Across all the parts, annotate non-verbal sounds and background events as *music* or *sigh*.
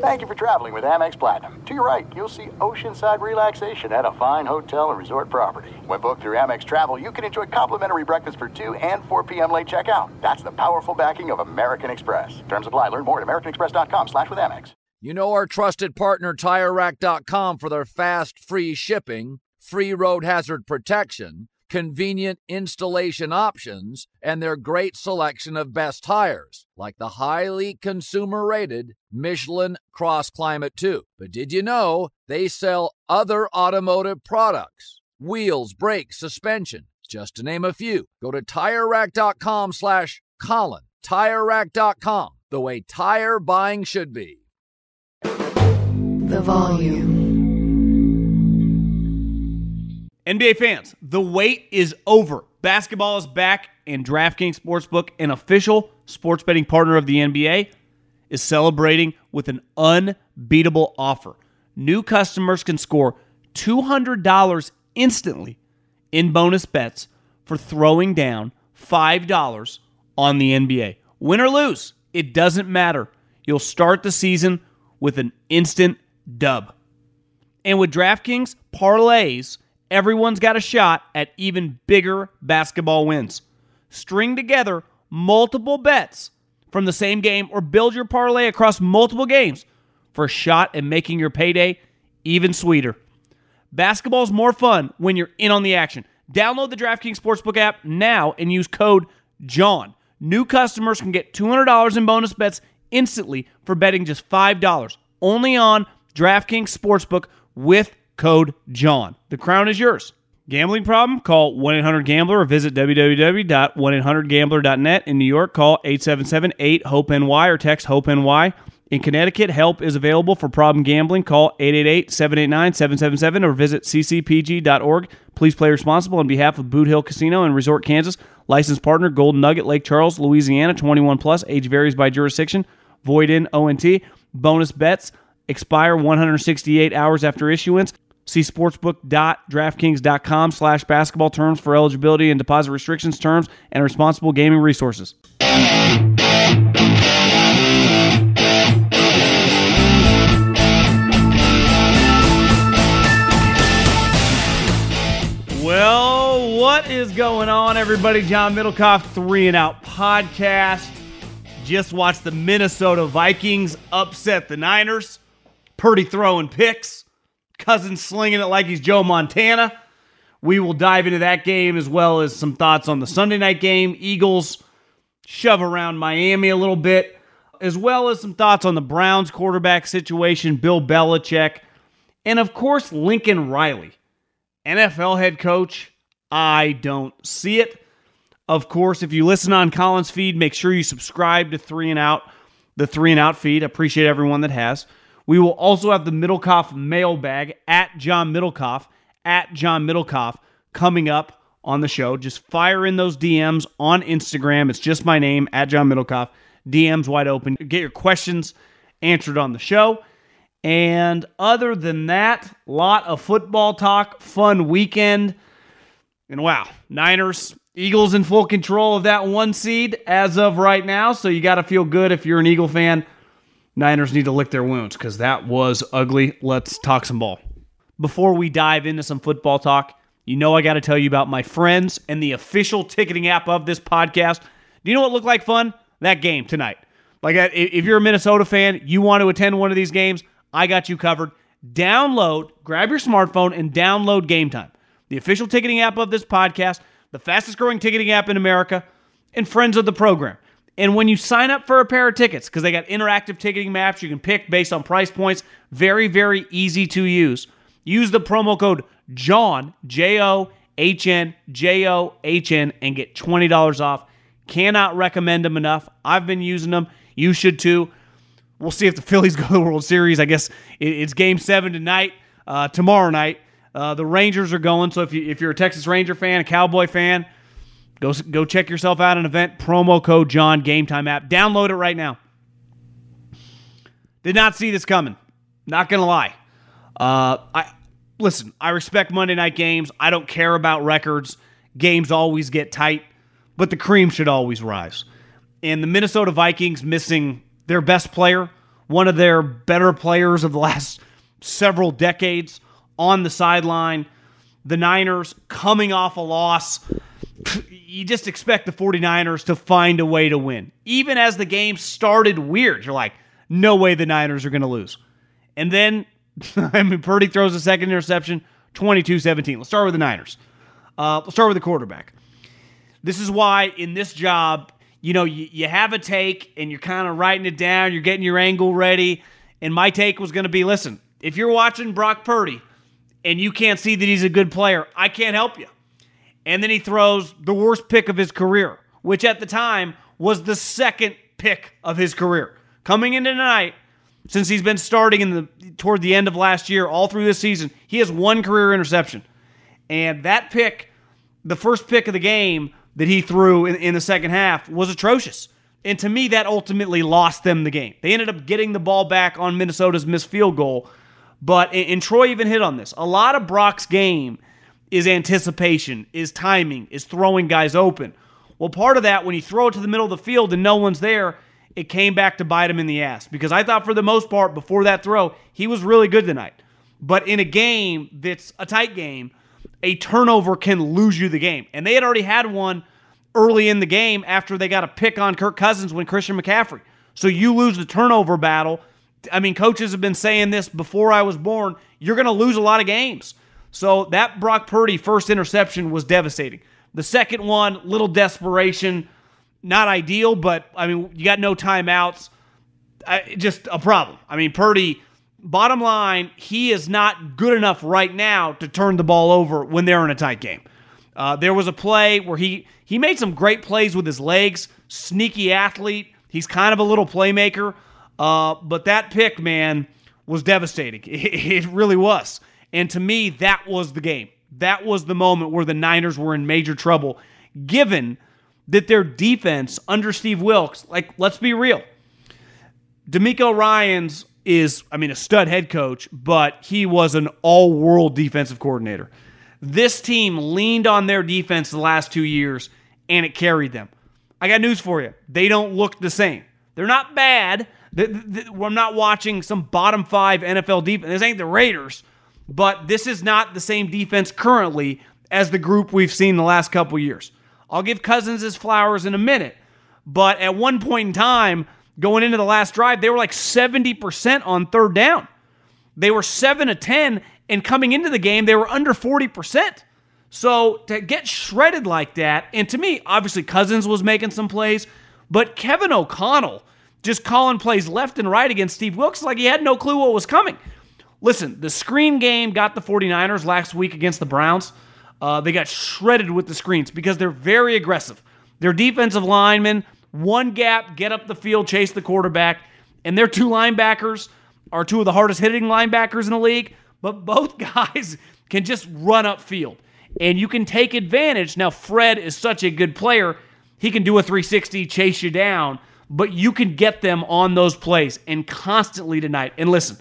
Thank you for traveling with Amex Platinum. To your right, you'll see oceanside relaxation at a fine hotel and resort property. When booked through Amex Travel, you can enjoy complimentary breakfast for 2 and 4 p.m. late checkout. That's the powerful backing of American Express. Terms apply. Learn more at americanexpress.com slash with Amex. You know our trusted partner TireRack.com for their fast, free shipping, free road hazard protection, convenient installation options, and their great selection of best tires, like the highly consumer rated Michelin Cross Climate 2. But did you know they sell other automotive products? Wheels, brakes, suspension, just to name a few. Go to TireRack.com slash Colin. TireRack.com, the way tire buying should be. The volume. NBA fans, the wait is over. Basketball is back, and DraftKings Sportsbook, an official sports betting partner of the NBA, is celebrating with an unbeatable offer. New customers can score $200 instantly in bonus bets for throwing down $5 on the NBA. Win or lose, it doesn't matter. You'll start the season with an instant dub. And with DraftKings parlays, everyone's got a shot at even bigger basketball wins. String together multiple bets from the same game or build your parlay across multiple games for a shot at making your payday even sweeter. Basketball's more fun when you're in on the action. Download the DraftKings Sportsbook app now and use code JOHN. New customers can get $200 in bonus bets instantly for betting just $5 only on DraftKings Sportsbook with code JOHN. The crown is yours. Gambling problem? Call 1 800 Gambler or visit www.1800Gambler.net. In New York, call 877 8 HOPE NY or text HOPE NY. In Connecticut, help is available for problem gambling. Call 888 789 777 or visit ccpg.org. Please play responsible on behalf of Boot Hill Casino and Resort, Kansas. Licensed partner Golden Nugget, Lake Charles, Louisiana, 21 plus. Age varies by jurisdiction. Void in ONT. Bonus bets expire 168 hours after issuance. See sportsbook.draftkings.com slash basketball terms for eligibility and deposit restrictions, terms, and responsible gaming resources. Well, what is going on, everybody? John Middlekauff, Three and Out Podcast. Just watched the Minnesota Vikings upset the Niners. Purdy throwing picks. Cousins slinging it like he's Joe Montana. We will dive into that game as well as some thoughts on the Sunday night game. Eagles shove around Miami a little bit, as well as some thoughts on the Browns quarterback situation, Bill Belichick, and of course, Lincoln Riley, NFL head coach. I don't see it. Of course, if you listen on Colin's feed, make sure you subscribe to Three and Out, the Three and Out feed. Appreciate everyone that has. We will also have the Middlekauff mailbag at John Middlekauff, at John Middlekauff, coming up on the show. Just fire in those DMs on Instagram. It's just my name, at John Middlekauff. DMs wide open. Get your questions answered on the show. And other than that, lot of football talk, fun weekend. And wow, Niners, Eagles in full control of that one seed as of right now. So you got to feel good if you're an Eagle fan. Niners need to lick their wounds because that was ugly. Let's talk some ball. Before we dive into some football talk, you know I got to tell you about my friends and the official ticketing app of this podcast. Do you know what looked like fun? That game tonight. Like, if you're a Minnesota fan, you want to attend one of these games, I got you covered. Download, grab your smartphone, and download Gametime, the official ticketing app of this podcast, the fastest growing ticketing app in America, and friends of the program. And when you sign up for a pair of tickets, because they got interactive ticketing maps you can pick based on price points, very, very easy to use. Use the promo code JOHN, J O H N, J O H N, and get $20 off. Cannot recommend them enough. I've been using them. You should too. We'll see if the *laughs* Phillies go to the World Series. I guess it's Game Seven tonight, uh, tomorrow night. Uh, the Rangers are going. So if you if you're a Texas Ranger fan, a Cowboy fan, go go check yourself out an event. Promo code John Gametime app. Download it right now. Did not see this coming. Not gonna lie. Uh, I listen. I respect Monday night games. I don't care about records. Games always get tight, but the cream should always rise. And the Minnesota Vikings missing their best player, one of their better players of the last several decades on the sideline. The Niners coming off a loss. You just expect the 49ers to find a way to win. Even as the game started weird, you're like, no way the Niners are going to lose. And then, *laughs* I mean, Purdy throws a second interception, 22 17. Let's start with the Niners. Uh, let's start with the quarterback. This is why in this job, you know, you, you have a take and you're kind of writing it down, you're getting your angle ready. And my take was going to be listen, if you're watching Brock Purdy and you can't see that he's a good player, I can't help you. And then he throws the worst pick of his career, which at the time was the second pick of his career. Coming into tonight, since he's been starting in the toward the end of last year, all through this season, he has one career interception. And that pick, the first pick of the game, that he threw in, in the second half was atrocious. And to me, that ultimately lost them the game. They ended up getting the ball back on Minnesota's missed field goal. But, and Troy even hit on this, a lot of Brock's game is anticipation, is timing, is throwing guys open. Well, part of that, when you throw it to the middle of the field and no one's there, it came back to bite him in the ass. Because I thought for the most part, before that throw, he was really good tonight. But in a game that's a tight game, a turnover can lose you the game. And they had already had one early in the game after they got a pick on Kirk Cousins when Christian McCaffrey. So you lose the turnover battle. I mean, coaches have been saying this before I was born. You're going to lose a lot of games. So that Brock Purdy first interception was devastating. The second one, little desperation, not ideal, but I mean, you got no timeouts. I, just a problem. I mean, Purdy bottom line, he is not good enough right now to turn the ball over when they're in a tight game. Uh, there was a play where he he made some great plays with his legs, sneaky athlete. He's kind of a little playmaker, uh, but that pick, man, was devastating. It, *laughs* it really was. And to me, that was the game. That was the moment where the Niners were in major trouble, given that their defense under Steve Wilks, like, let's be real, DeMeco Ryans is, I mean, a stud head coach, but he was an all world defensive coordinator. This team leaned on their defense the last two years and it carried them. I got news for you. They don't look the same. They're not bad. I'm not watching some bottom five NFL defense. This ain't the Raiders, but this is not the same defense currently as the group we've seen the last couple years. I'll give Cousins his flowers in a minute, but at one point in time, going into the last drive, they were like 70% on third down. They were 7 to 10, and coming into the game, they were under 40%. So to get shredded like that, and to me, obviously Cousins was making some plays, but Kevin O'Connell just calling plays left and right against Steve Wilks like he had no clue what was coming. Listen, the screen game got the 49ers last week against the Browns. Uh, they got shredded with the screens because they're very aggressive. Their defensive linemen one gap, get up the field, chase the quarterback. And their two linebackers are two of the hardest hitting linebackers in the league, but both *laughs* guys can just run up field. And you can take advantage. Now, Fred is such a good player, he can do a 360, chase you down, but you can get them on those plays and constantly tonight. And listen,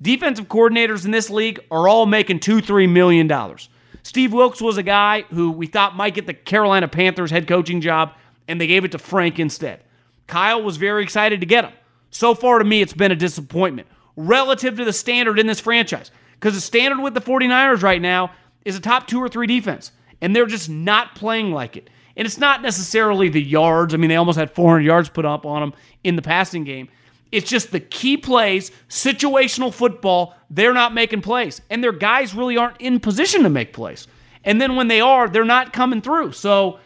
defensive coordinators in this league are all making two, three million dollars. Steve Wilks was a guy who we thought might get the Carolina Panthers head coaching job and they gave it to Frank instead. Kyle was very excited to get him. So far to me, it's been a disappointment relative to the standard in this franchise. Because the standard with the 49ers right now is a top two or three defense, and they're just not playing like it. And it's not necessarily the yards. I mean, they almost had 400 yards put up on them in the passing game. It's just the key plays, situational football, they're not making plays. And their guys really aren't in position to make plays. And then when they are, they're not coming through. So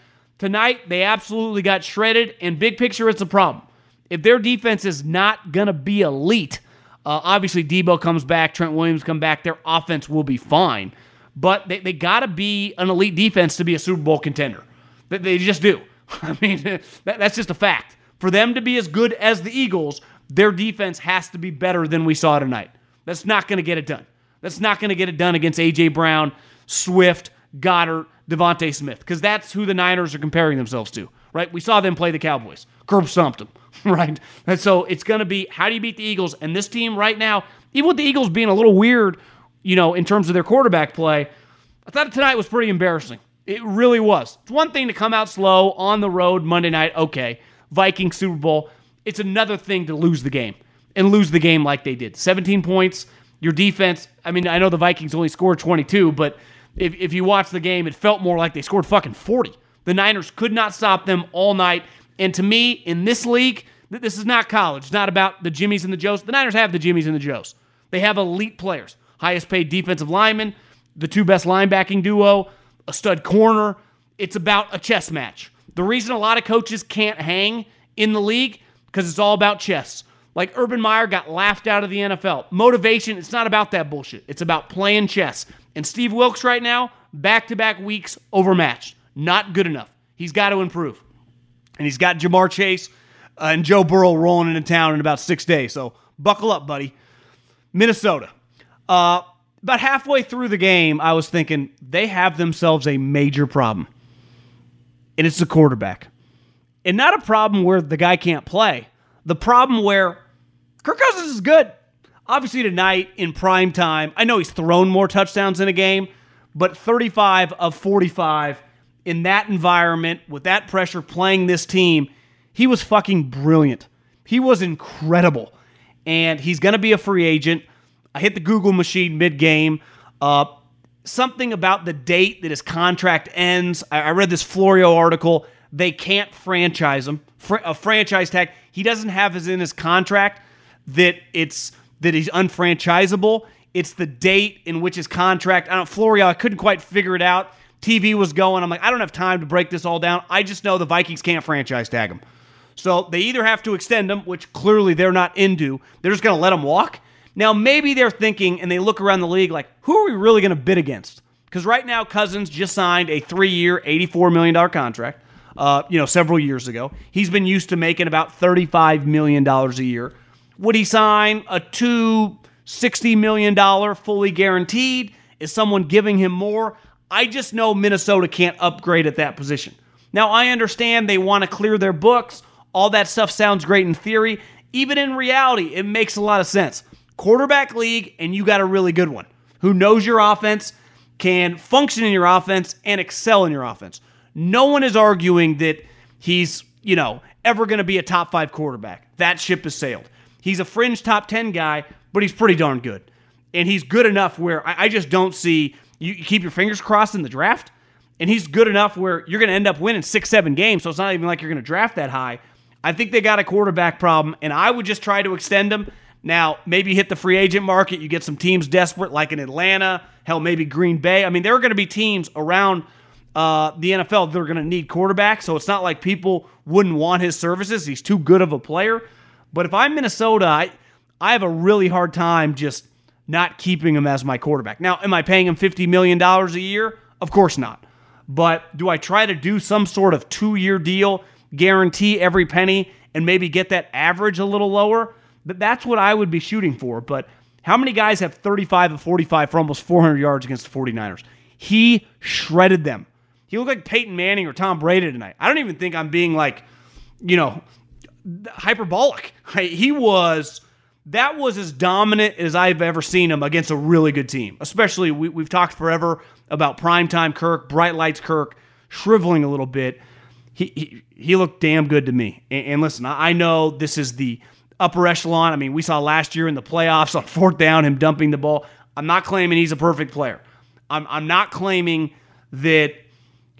Tonight, they absolutely got shredded, and big picture, it's a problem. If their defense is not going to be elite, uh, obviously Deebo comes back, Trent Williams come back, their offense will be fine. But they, they got to be an elite defense to be a Super Bowl contender. They, they just do. *laughs* I mean, *laughs* that, that's just a fact. For them to be as good as the Eagles, their defense has to be better than we saw tonight. That's not going to get it done. That's not going to get it done against A.J. Brown, Swift, Goedert, DeVonta Smith, because that's who the Niners are comparing themselves to, right? We saw them play the Cowboys. Curb stomped them, *laughs* right? And so it's going to be how do you beat the Eagles? And this team right now, even with the Eagles being a little weird, you know, in terms of their quarterback play, I thought tonight was pretty embarrassing. It really was. It's one thing to come out slow on the road Monday night, okay. Viking Super Bowl. It's another thing to lose the game and lose the game like they did. 17 points. Your defense, I mean, I know the Vikings only scored 22, but if, if you watch the game, it felt more like they scored fucking 40. The Niners could not stop them all night. And to me, in this league, this is not college. It's not about the Jimmies and the Joes. The Niners have the Jimmies and the Joes. They have elite players, highest paid defensive linemen, the two best linebacking duo, a stud corner. It's about a chess match. The reason a lot of coaches can't hang in the league because it's all about chess. Like Urban Meyer got laughed out of the NFL. Motivation, it's not about that bullshit. It's about playing chess. And Steve Wilks right now, back to back weeks overmatched. Not good enough. He's got to improve. And he's got Ja'Marr Chase uh, and Joe Burrow rolling into town in about six days. So buckle up, buddy. Minnesota. Uh, about halfway through the game, I was thinking they have themselves a major problem. And it's the quarterback. And not a problem where the guy can't play. The problem where Kirk Cousins is good. Obviously, tonight in prime time, I know he's thrown more touchdowns in a game, but 35 of 45 in that environment with that pressure playing this team, he was fucking brilliant. He was incredible. And he's going to be a free agent. I hit the Google machine mid game. Uh, something about the date that his contract ends. I, I read this Florio article. They can't franchise him. A franchise tag. He doesn't have his in his contract that it's that he's unfranchisable. It's the date in which his contract. I don't. Florio. I couldn't quite figure it out. TV was going. I'm like, I don't have time to break this all down. I just know the Vikings can't franchise tag him. So they either have to extend him, which clearly they're not into. They're just going to let him walk. Now maybe they're thinking and they look around the league like, who are we really going to bid against? Because right now Cousins just signed a three-year, eighty-four million dollar contract. Uh, you know, several years ago, he's been used to making about thirty-five million dollars a year. Would he sign a two sixty million dollar fully guaranteed? Is someone giving him more? I just know Minnesota can't upgrade at that position. Now, I understand they want to clear their books. All that stuff sounds great in theory. Even in reality, it makes a lot of sense. Quarterback league, and you got a really good one who knows your offense, can function in your offense, and excel in your offense. No one is arguing that he's, you know, ever going to be a top five quarterback. That ship has sailed. He's a fringe top 10 guy, but he's pretty darn good. And he's good enough where I, I just don't see you keep your fingers crossed in the draft. And he's good enough where you're going to end up winning six, seven games. So it's not even like you're going to draft that high. I think they got a quarterback problem, and I would just try to extend him. Now, maybe hit the free agent market. You get some teams desperate, like in Atlanta, hell, maybe Green Bay. I mean, there are going to be teams around uh, the NFL, they're going to need quarterbacks. So it's not like people wouldn't want his services. He's too good of a player. But if I'm Minnesota, I, I have a really hard time just not keeping him as my quarterback. Now, am I paying him $50 million a year? Of course not. But do I try to do some sort of two year deal, guarantee every penny, and maybe get that average a little lower? That's what I would be shooting for. But how many guys have 35 of 45 for almost 400 yards against the 49ers? He shredded them. He looked like Peyton Manning or Tom Brady tonight. I don't even think I'm being like, you know, hyperbolic. *laughs* He was that was as dominant as I've ever seen him against a really good team. Especially we, have talked forever about primetime Kirk, bright lights Kirk, shriveling a little bit. He he, he looked damn good to me. And, and listen, I know this is the upper echelon. I mean, we saw last year in the playoffs on fourth down him dumping the ball. I'm not claiming he's a perfect player. I'm I'm not claiming that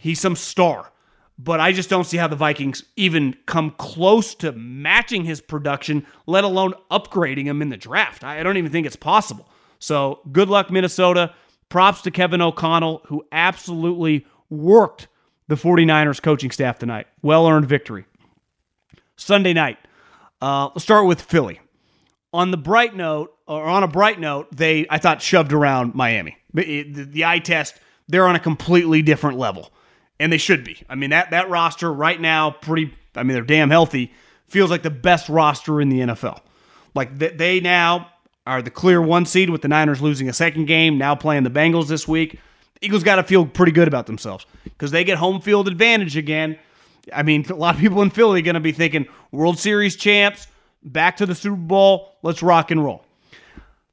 he's some star but I just don't see how the Vikings even come close to matching his production, let alone upgrading him in the draft. I don't even think it's possible. So good luck, Minnesota. Props to Kevin O'Connell, who absolutely worked the 49ers coaching staff tonight. Well earned victory. Sunday night. Uh, let's start with Philly. On the bright note, or on a bright note, they I thought shoved around Miami. The, the eye test, they're on a completely different level and they should be. I mean that that roster right now, pretty. I mean they're damn healthy. Feels like the best roster in the NFL. Like they now are the clear one seed with the Niners losing a second game, now playing the Bengals this week. Eagles got to feel pretty good about themselves because they get home field advantage again. I mean, *laughs* a lot of people in Philly are going to be thinking World Series champs, back to the Super Bowl, let's rock and roll.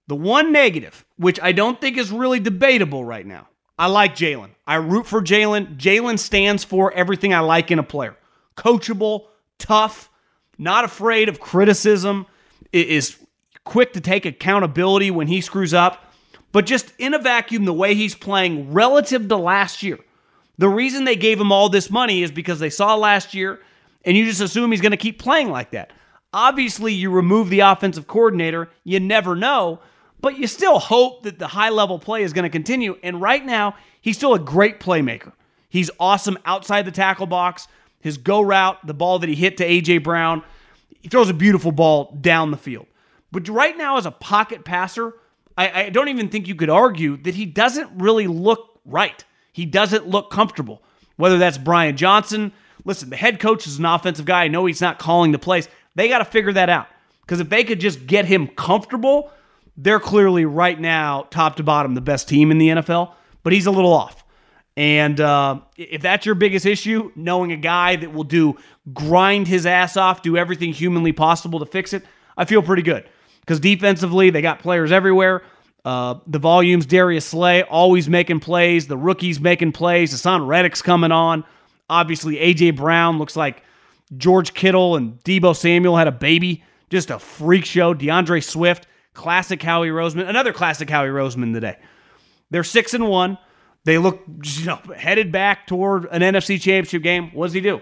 The one negative, which I don't think is really debatable right now, I like Jalen. I root for Jalen. Jalen stands for everything I like in a player coachable, tough, not afraid of criticism, is quick to take accountability when he screws up. But just in a vacuum, the way he's playing relative to last year, the reason they gave him all this money is because they saw last year, and you just assume he's going to keep playing like that. Obviously, you remove the offensive coordinator, you never know, but you still hope that the high level play is going to continue. And right now, he's still a great playmaker. He's awesome outside the tackle box. His go route, the ball that he hit to A.J. Brown, he throws a beautiful ball down the field. But right now, as a pocket passer, I, I don't even think you could argue that he doesn't really look right. He doesn't look comfortable. Whether that's Brian Johnson, listen, the head coach is an offensive guy. I know he's not calling the plays. They got to figure that out. Because if they could just get him comfortable, they're clearly right now, top to bottom, the best team in the NFL. But he's a little off. And uh, if that's your biggest issue, knowing a guy that will do grind his ass off, do everything humanly possible to fix it, I feel pretty good because defensively, they got players everywhere. Uh, the volumes, Darius Slay always making plays. The rookies making plays. Haason Reddick's coming on. Obviously, A.J. Brown looks like George Kittle and Deebo Samuel had a baby. Just a freak show. D'Andre Swift, classic Howie Roseman. Another classic Howie Roseman today. They're six and one. They look you know, headed back toward an NFC championship game. What does he do?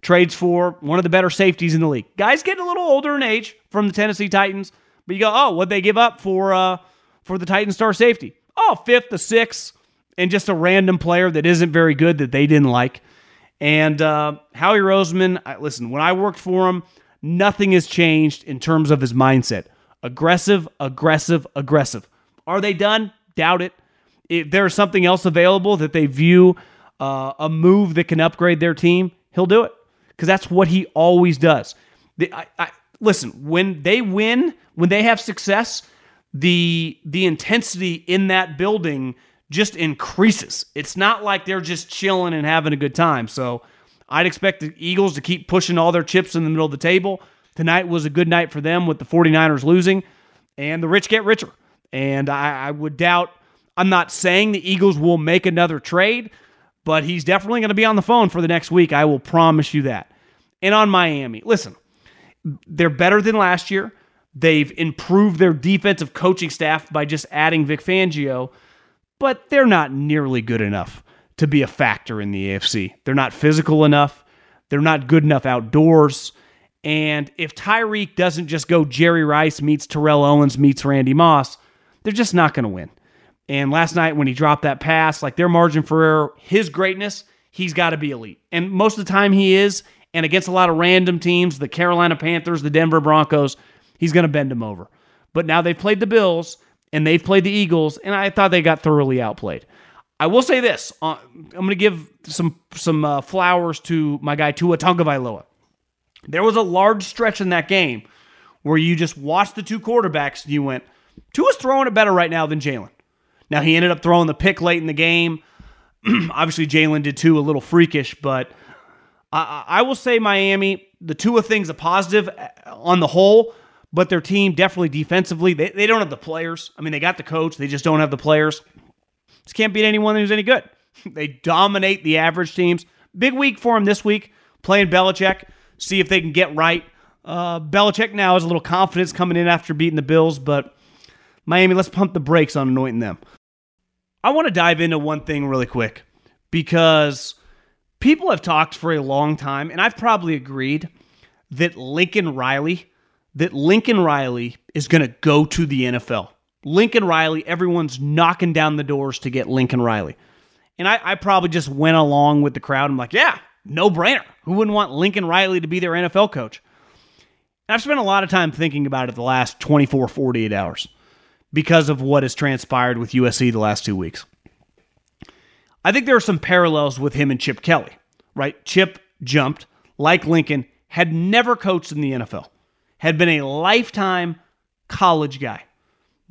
Trades for one of the better safeties in the league. Guys getting a little older in age from the Tennessee Titans. But you go, oh, what they give up for uh, for the Titan star safety? Oh, fifth to sixth, and just a random player that isn't very good that they didn't like. And uh, Howie Roseman, I, listen, when I worked for him, nothing has changed in terms of his mindset. Aggressive, aggressive, aggressive. Are they done? Doubt it. If there's something else available that they view uh, a move that can upgrade their team, he'll do it because that's what he always does. The, I, I, listen, when they win, when they have success, the the intensity in that building just increases. It's not like they're just chilling and having a good time. So I'd expect the Eagles to keep pushing all their chips in the middle of the table. Tonight was a good night for them with the 49ers losing, and the rich get richer. And I, I would doubt, I'm not saying the Eagles will make another trade, but he's definitely going to be on the phone for the next week. I will promise you that. And on Miami, listen, they're better than last year. They've improved their defensive coaching staff by just adding Vic Fangio, but they're not nearly good enough to be a factor in the AFC. They're not physical enough. They're not good enough outdoors. And if Tyreek doesn't just go Jerry Rice meets Terrell Owens meets Randy Moss, they're just not going to win. And last night when he dropped that pass, like their margin for error, his greatness, he's got to be elite. And most of the time he is. And against a lot of random teams, the Carolina Panthers, the Denver Broncos, he's going to bend them over. But now they've played the Bills and they've played the Eagles, and I thought they got thoroughly outplayed. I will say this: uh, I'm going to give some some uh, flowers to my guy Tua Tagovailoa. There was a large stretch in that game where you just watched the two quarterbacks and you went, Tua's throwing it better right now than Jalen. Now he ended up throwing the pick late in the game. *clears throat* Obviously, Jalen did too, a little freakish, but I, I will say Miami. The Tua thing's a positive uh, on the whole but their team definitely defensively, they, they don't have the players. I mean, they got the coach, they just don't have the players. Just can't beat anyone who's any good. *laughs* they dominate the average teams. Big week for them this week, playing Belichick, see if they can get right. Uh, Belichick now has a little confidence coming in after beating the Bills, but Miami, let's pump the brakes on anointing them. I want to dive into one thing really quick because people have talked for a long time, and I've probably agreed that Lincoln Riley that Lincoln Riley is going to go to the NFL. Lincoln Riley, everyone's knocking down the doors to get Lincoln Riley. And I, I probably just went along with the crowd. I'm like, yeah, no brainer. Who wouldn't want Lincoln Riley to be their NFL coach? I've spent a lot of time thinking about it the last 24, 48 hours because of what has transpired with USC the last two weeks. I think there are some parallels with him and Chip Kelly, right? Chip jumped, like Lincoln, had never coached in the NFL had been a lifetime college guy.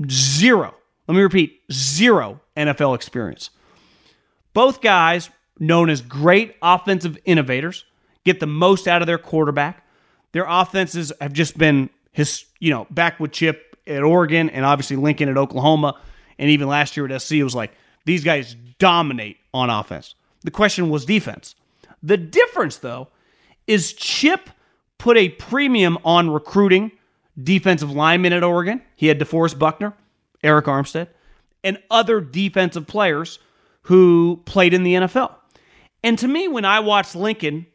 Zero. Let me repeat zero NFL experience. Both guys, known as great offensive innovators, get the most out of their quarterback. Their offenses have just been his, you know, back with Chip at Oregon and obviously Lincoln at Oklahoma. And even last year at SC, it was like these guys dominate on offense. The question was defense. The difference, though, is Chip put a premium on recruiting defensive linemen at Oregon. He had DeForest Buckner, Arik Armstead, and other defensive players who played in the NFL. And to me, when I watched Lincoln,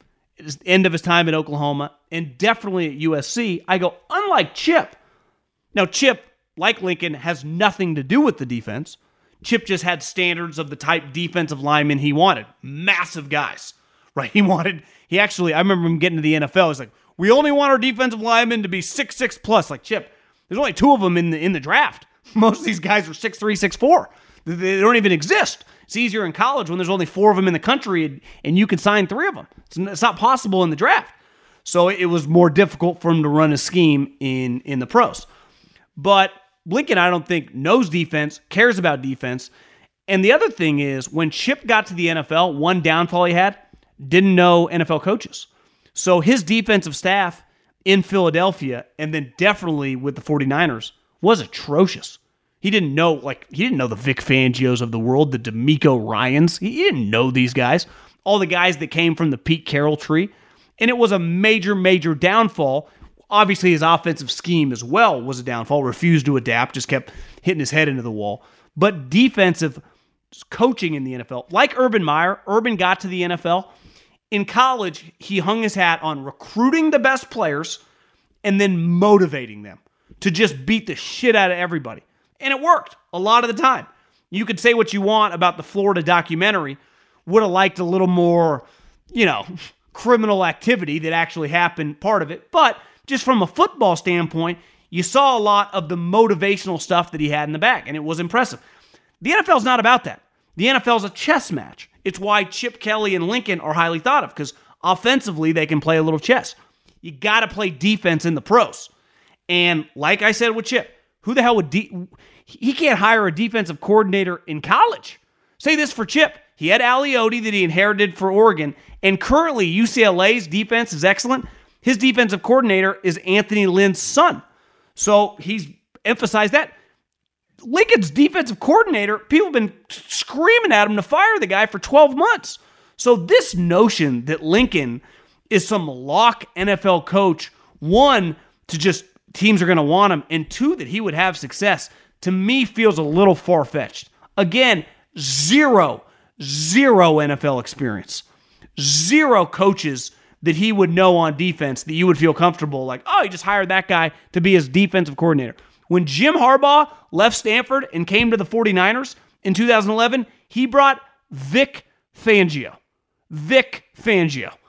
end of his time at Oklahoma, and definitely at USC, I go, unlike Chip. Now, Chip, like Lincoln, has nothing to do with the defense. Chip just had standards of the type defensive lineman he wanted. Massive guys, right? *laughs* He wanted, he actually, I remember him getting to the NFL. He's like, we only want our defensive linemen to be six six plus. Like Chip, there's only two of them in the in the draft. *laughs* Most of these guys are six three, six four. They don't even exist. It's easier in college when there's only four of them in the country and, and you can sign three of them. It's, it's not possible in the draft. So it was more difficult for him to run a scheme in in the pros. But Lincoln, I don't think, knows defense, cares about defense. And the other thing is, when Chip got to the NFL, one downfall he had, didn't know NFL coaches. So his defensive staff in Philadelphia, and then definitely with the 49ers, was atrocious. He didn't know, like, he didn't know the Vic Fangios of the world, the DeMeco Ryans. He didn't know these guys, all the guys that came from the Pete Carroll tree. And it was a major, major downfall Obviously, his offensive scheme as well was a downfall, refused to adapt, just kept hitting his head into the wall. But defensive coaching in the NFL, like Urban Meyer, Urban got to the NFL. In college, he hung his hat on recruiting the best players and then motivating them to just beat the shit out of everybody. And it worked a lot of the time. You could say what you want about the Florida documentary, would have liked a little more, you know, *laughs* criminal activity that actually happened, part of it. But just from a football standpoint, you saw a lot of the motivational stuff that he had in the back, and it was impressive. The NFL's not about that. The NFL's a chess match. It's why Chip Kelly and Lincoln are highly thought of because offensively they can play a little chess. You got to play defense in the pros. And like I said with Chip, who the hell would de- he can't hire a defensive coordinator in college? Say this for Chip. He had Aliotti that he inherited for Oregon, and currently UCLA's defense is excellent. His defensive coordinator is Anthony Lynn's son. So he's emphasized that. Lincoln's defensive coordinator, people have been screaming at him to fire the guy for 12 months. So this notion that Lincoln is some lock NFL coach, one, to just teams are going to want him, and two, that he would have success, to me feels a little far fetched. Again, zero, zero NFL experience, zero coaches that he would know on defense that you would feel comfortable like, oh, he just hired that guy to be his defensive coordinator. When Jim Harbaugh left Stanford and came to the 49ers in 2011, he brought Vic Fangio. Vic Fangio. *laughs*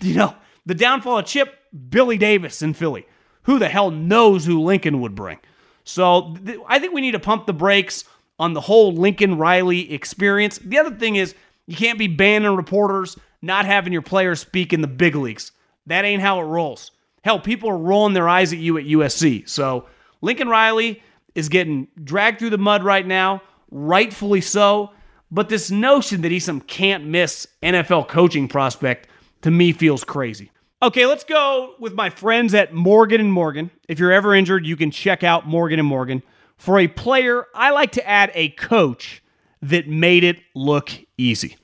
You know, the downfall of Chip, Billy Davis in Philly. Who the hell knows who Lincoln would bring? So th- I think we need to pump the brakes on the whole Lincoln Riley experience. The other thing is, you can't be banning reporters not having your players speak in the big leagues. That ain't how it rolls. Hell, people are rolling their eyes at you at USC. So Lincoln Riley is getting dragged through the mud right now, rightfully so. But this notion that he's some can't miss NFL coaching prospect to me feels crazy. Okay, let's go with my friends at Morgan and Morgan. If you're ever injured, you can check out Morgan and Morgan. For a player, I like to add a coach that made it look easy.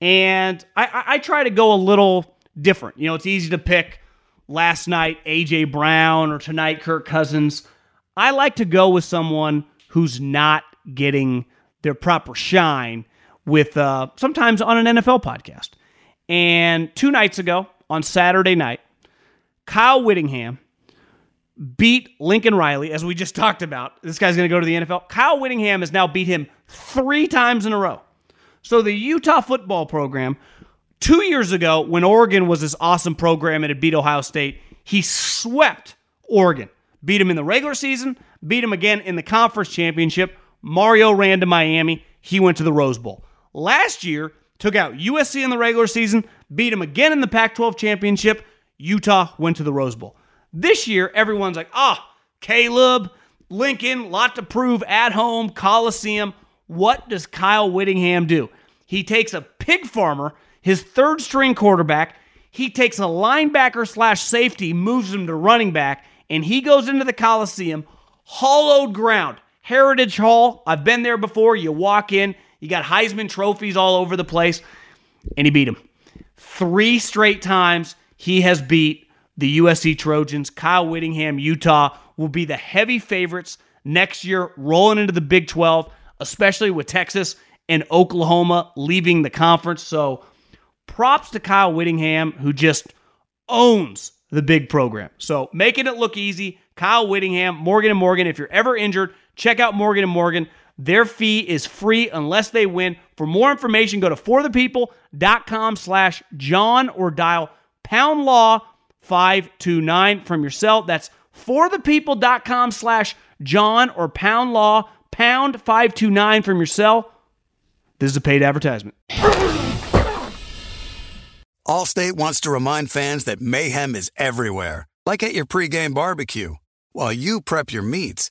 And I, I, try to go a little different. You know, it's easy to pick last night AJ Brown or tonight Kirk Cousins. I like to go with someone who's not getting their proper shine with uh, sometimes on an NFL podcast. And two nights ago on Saturday night, Kyle Whittingham beat Lincoln Riley, as we just *laughs* talked about. This guy's going to go to the NFL. Kyle Whittingham has now beat him three times in a row. So the Utah football program, two years ago, when Oregon was this awesome program and it beat Ohio State, he swept Oregon. Beat him in the regular season, beat him again in the conference championship. Mario ran to Miami. He went to the Rose Bowl. Last year, took out USC in the regular season, beat him again in the Pac 12 championship. Utah went to the Rose Bowl. This year, everyone's like, ah, Caleb, Lincoln, lot to prove at home, Coliseum. What does Kyle Whittingham do? He takes a pig farmer, his third string quarterback, he takes a linebacker slash safety, moves him to running back, and he goes into the Coliseum, hollowed ground, Heritage Hall. I've been there before. You walk in, you got Heisman trophies all over the place, and he beat him. Three straight times he has beat the USC Trojans. Kyle Whittingham, Utah, will be the heavy favorites next year, rolling into the Big 12, especially with Texas and Oklahoma leaving the conference. So props to Kyle Whittingham, who just owns the big program. So making it look easy. Kyle Whittingham, Morgan and Morgan. If you're ever injured, check out Morgan and Morgan. Their fee is free unless they win. For more information, go to forthepeople.com slash John or dial pound law 529 from your cell. That's forthepeople.com slash John or pound law pound 529 from your cell. This is a paid advertisement. Allstate wants to remind fans that mayhem is everywhere, like at your pregame barbecue. While you prep your meats,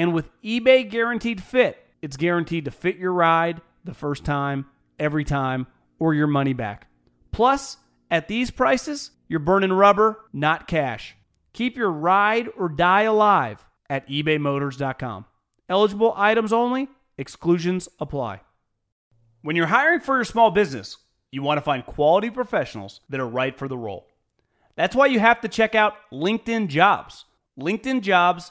And with eBay Guaranteed Fit, it's guaranteed to fit your ride the first time, every time, or your money back. Plus, at these prices, you're burning rubber, not cash. Keep your ride or die alive at ebaymotors.com. Eligible items only, exclusions apply. When you're hiring for your small business, you want to find quality professionals that are right for the role. That's why you have to check out LinkedIn Jobs. LinkedIn Jobs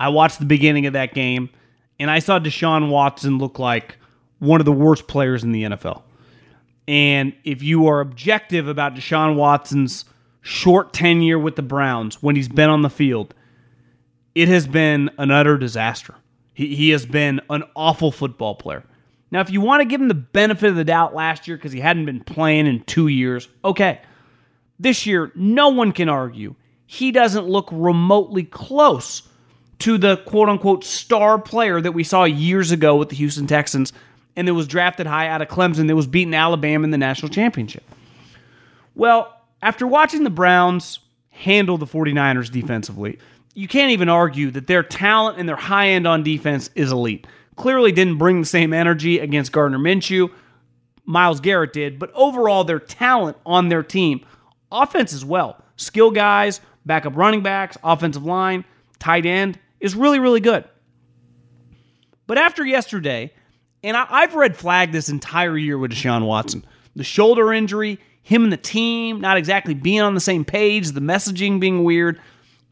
I watched the beginning of that game and I saw Deshaun Watson look like one of the worst players in the NFL. And if you are objective about Deshaun Watson's short tenure with the Browns when he's been on the field, it has been an utter disaster. He, he has been an awful football player. Now, if you want to give him the benefit of the doubt last year because he hadn't been playing in two years, okay. This year, no one can argue he doesn't look remotely close to the quote unquote star player that we saw years ago with the Houston Texans and that was drafted high out of Clemson that was beating Alabama in the national championship. Well, after watching the Browns handle the 49ers defensively, you can't even argue that their talent and their high end on defense is elite. clearly didn't bring the same energy against Gardner Minshew. Myles Garrett did, but overall, their talent on their team, offense as well, skill guys, backup running backs, offensive line, tight end, is really, really good. But after yesterday, and I, have red flagged this entire year with Deshaun Watson, the shoulder injury, him and the team not exactly being on the same page, the messaging being weird.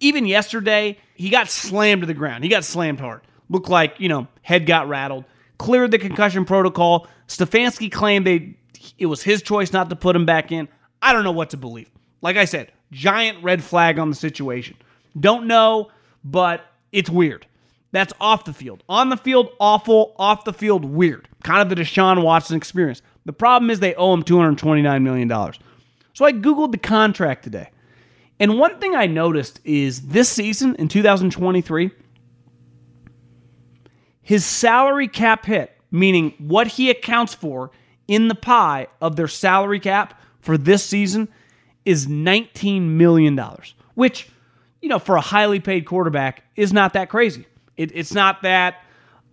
Even yesterday, he got slammed to the ground. He got slammed hard. Looked like, you know, head got rattled. Cleared the concussion protocol. Stefanski claimed they it was his choice not to put him back in. I don't know what to believe. Like I said, giant red flag on the situation. Don't know, but it's weird. That's off the field. On the field, awful. Off the field, weird. Kind of the Deshaun Watson experience. The problem is they owe him $229 million. So I Googled the contract today. And one thing I noticed is this season in 2023, his salary cap hit, meaning what he accounts for in the pie of their salary cap for this season, is $19 million, which, you know, for a highly paid quarterback is not that crazy. It, it's not that,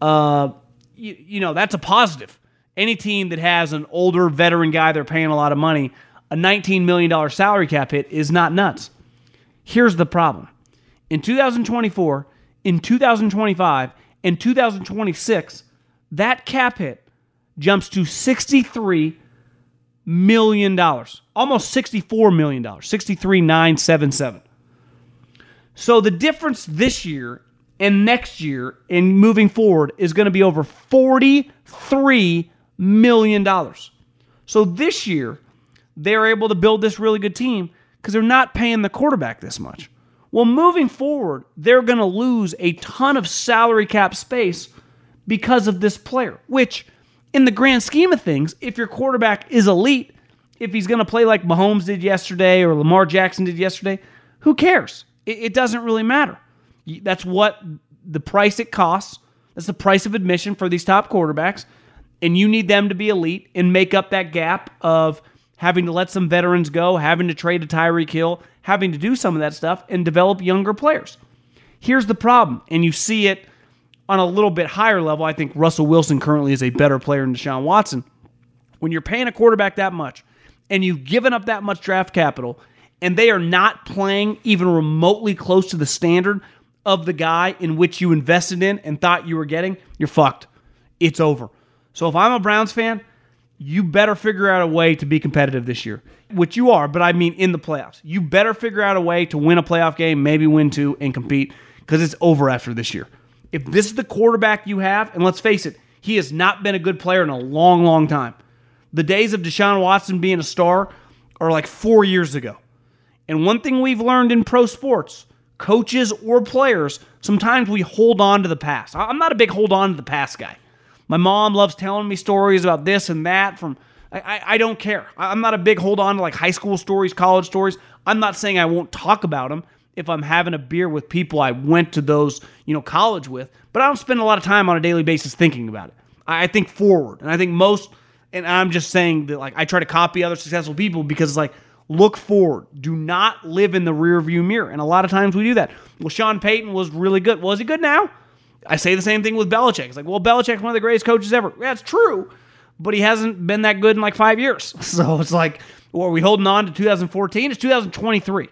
uh, you, you know, that's a positive. Any team that has an older veteran guy they're paying a lot of money, a $19 million salary cap hit is not nuts. Here's the problem in 2024, in 2025, and 2026, that cap hit jumps to 63 million dollars, almost 64 million dollars, 63,977. So the difference this year and next year and moving forward is going to be over 43 million dollars. So this year they're able to build this really good team because they're not paying the quarterback this much. Well, moving forward, they're going to lose a ton of salary cap space because of this player, which in the grand scheme of things, if your quarterback is elite, if he's going to play like Mahomes did yesterday or Lamar Jackson did yesterday, who cares? It, it doesn't really matter. That's what the price it costs. That's the price of admission for these top quarterbacks. And you need them to be elite and make up that gap of having to let some veterans go, having to trade a Tyreek Hill, having to do some of that stuff and develop younger players. Here's the problem, and you see it on a little bit higher level, I think Russell Wilson currently is a better player than Deshaun Watson. When you're paying a quarterback that much and you've given up that much draft capital and they are not playing even remotely close to the standard of the guy in which you invested in and thought you were getting, you're fucked. It's over. So if I'm a Browns fan, you better figure out a way to be competitive this year, which you are, but I mean in the playoffs. You better figure out a way to win a playoff game, maybe win two, and compete because it's over after this year. If this is the quarterback you have, and let's face it, he has not been a good player in a long, long time. The days of Deshaun Watson being a star are like four years ago. And one thing we've learned in pro sports, coaches or players, sometimes we hold on to the past. I'm not a big hold on to the past guy. My mom loves telling me stories about this and that from I, I, don't care. I'm not a big hold on to like high school stories, college stories. I'm not saying I won't talk about them if I'm having a beer with people I went to those, you know, college with, but I don't spend a lot of time on a daily basis thinking about it. I think forward. And I think most and I'm just saying that like I try to copy other successful people because it's like look forward. Do not live in the rear view mirror. And a lot of times we do that. Well, Sean Payton was really good. Was he good now? I say the same thing with Belichick. It's like, well, Belichick's one of the greatest coaches ever. That's true, but he hasn't been that good in like five years. *laughs* So it's like, well, are we holding on to 2014? It's 2023.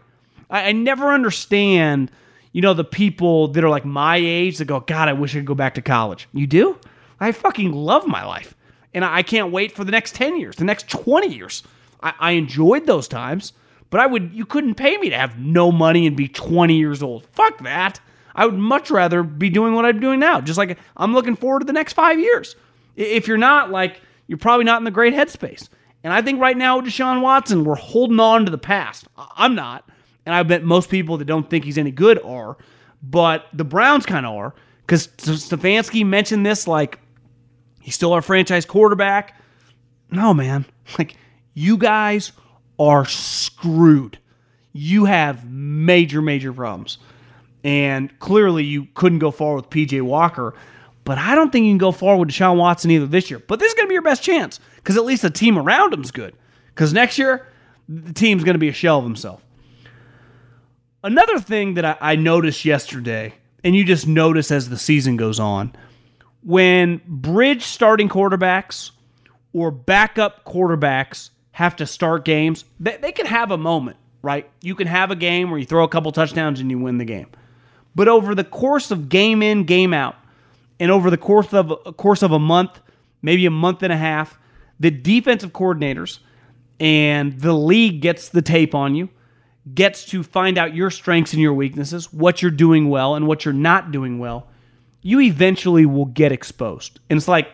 I, I never understand, you know, the people that are like my age that go, God, I wish I could go back to college. You do? I fucking love my life. And I can't wait for the next 10 years, the next 20 years. I, I enjoyed those times, but I would you couldn't pay me to have no money and be 20 years old. Fuck that. I would much rather be doing what I'm doing now. Just like I'm looking forward to the next five years. If you're not, like, you're probably not in the great headspace. And I think right now with Deshaun Watson, we're holding on to the past. I'm not and I bet most people that don't think he's any good are, but the Browns kind of are because Stefanski mentioned this like he's still our franchise quarterback. No, man, *laughs* like you guys are screwed. You have major, major problems. And clearly, you couldn't go forward with PJ Walker. But I don't think you can go forward with Deshaun Watson either this year. But this is going to be your best chance because at least the team around him's good. Because next year, the team's going to be a shell of himself. Another thing that I, I noticed yesterday, and you just notice as the season goes on, when bridge starting quarterbacks or backup quarterbacks have to start games, they, they can have a moment, right? You can have a game where you throw a couple touchdowns and you win the game. But over the course of game in, game out, and over the course of a course of a month, maybe a month and a half, the defensive coordinators and the league gets the tape on you, gets to find out your strengths and your weaknesses, what you're doing well and what you're not doing well. You eventually will get exposed. And it's like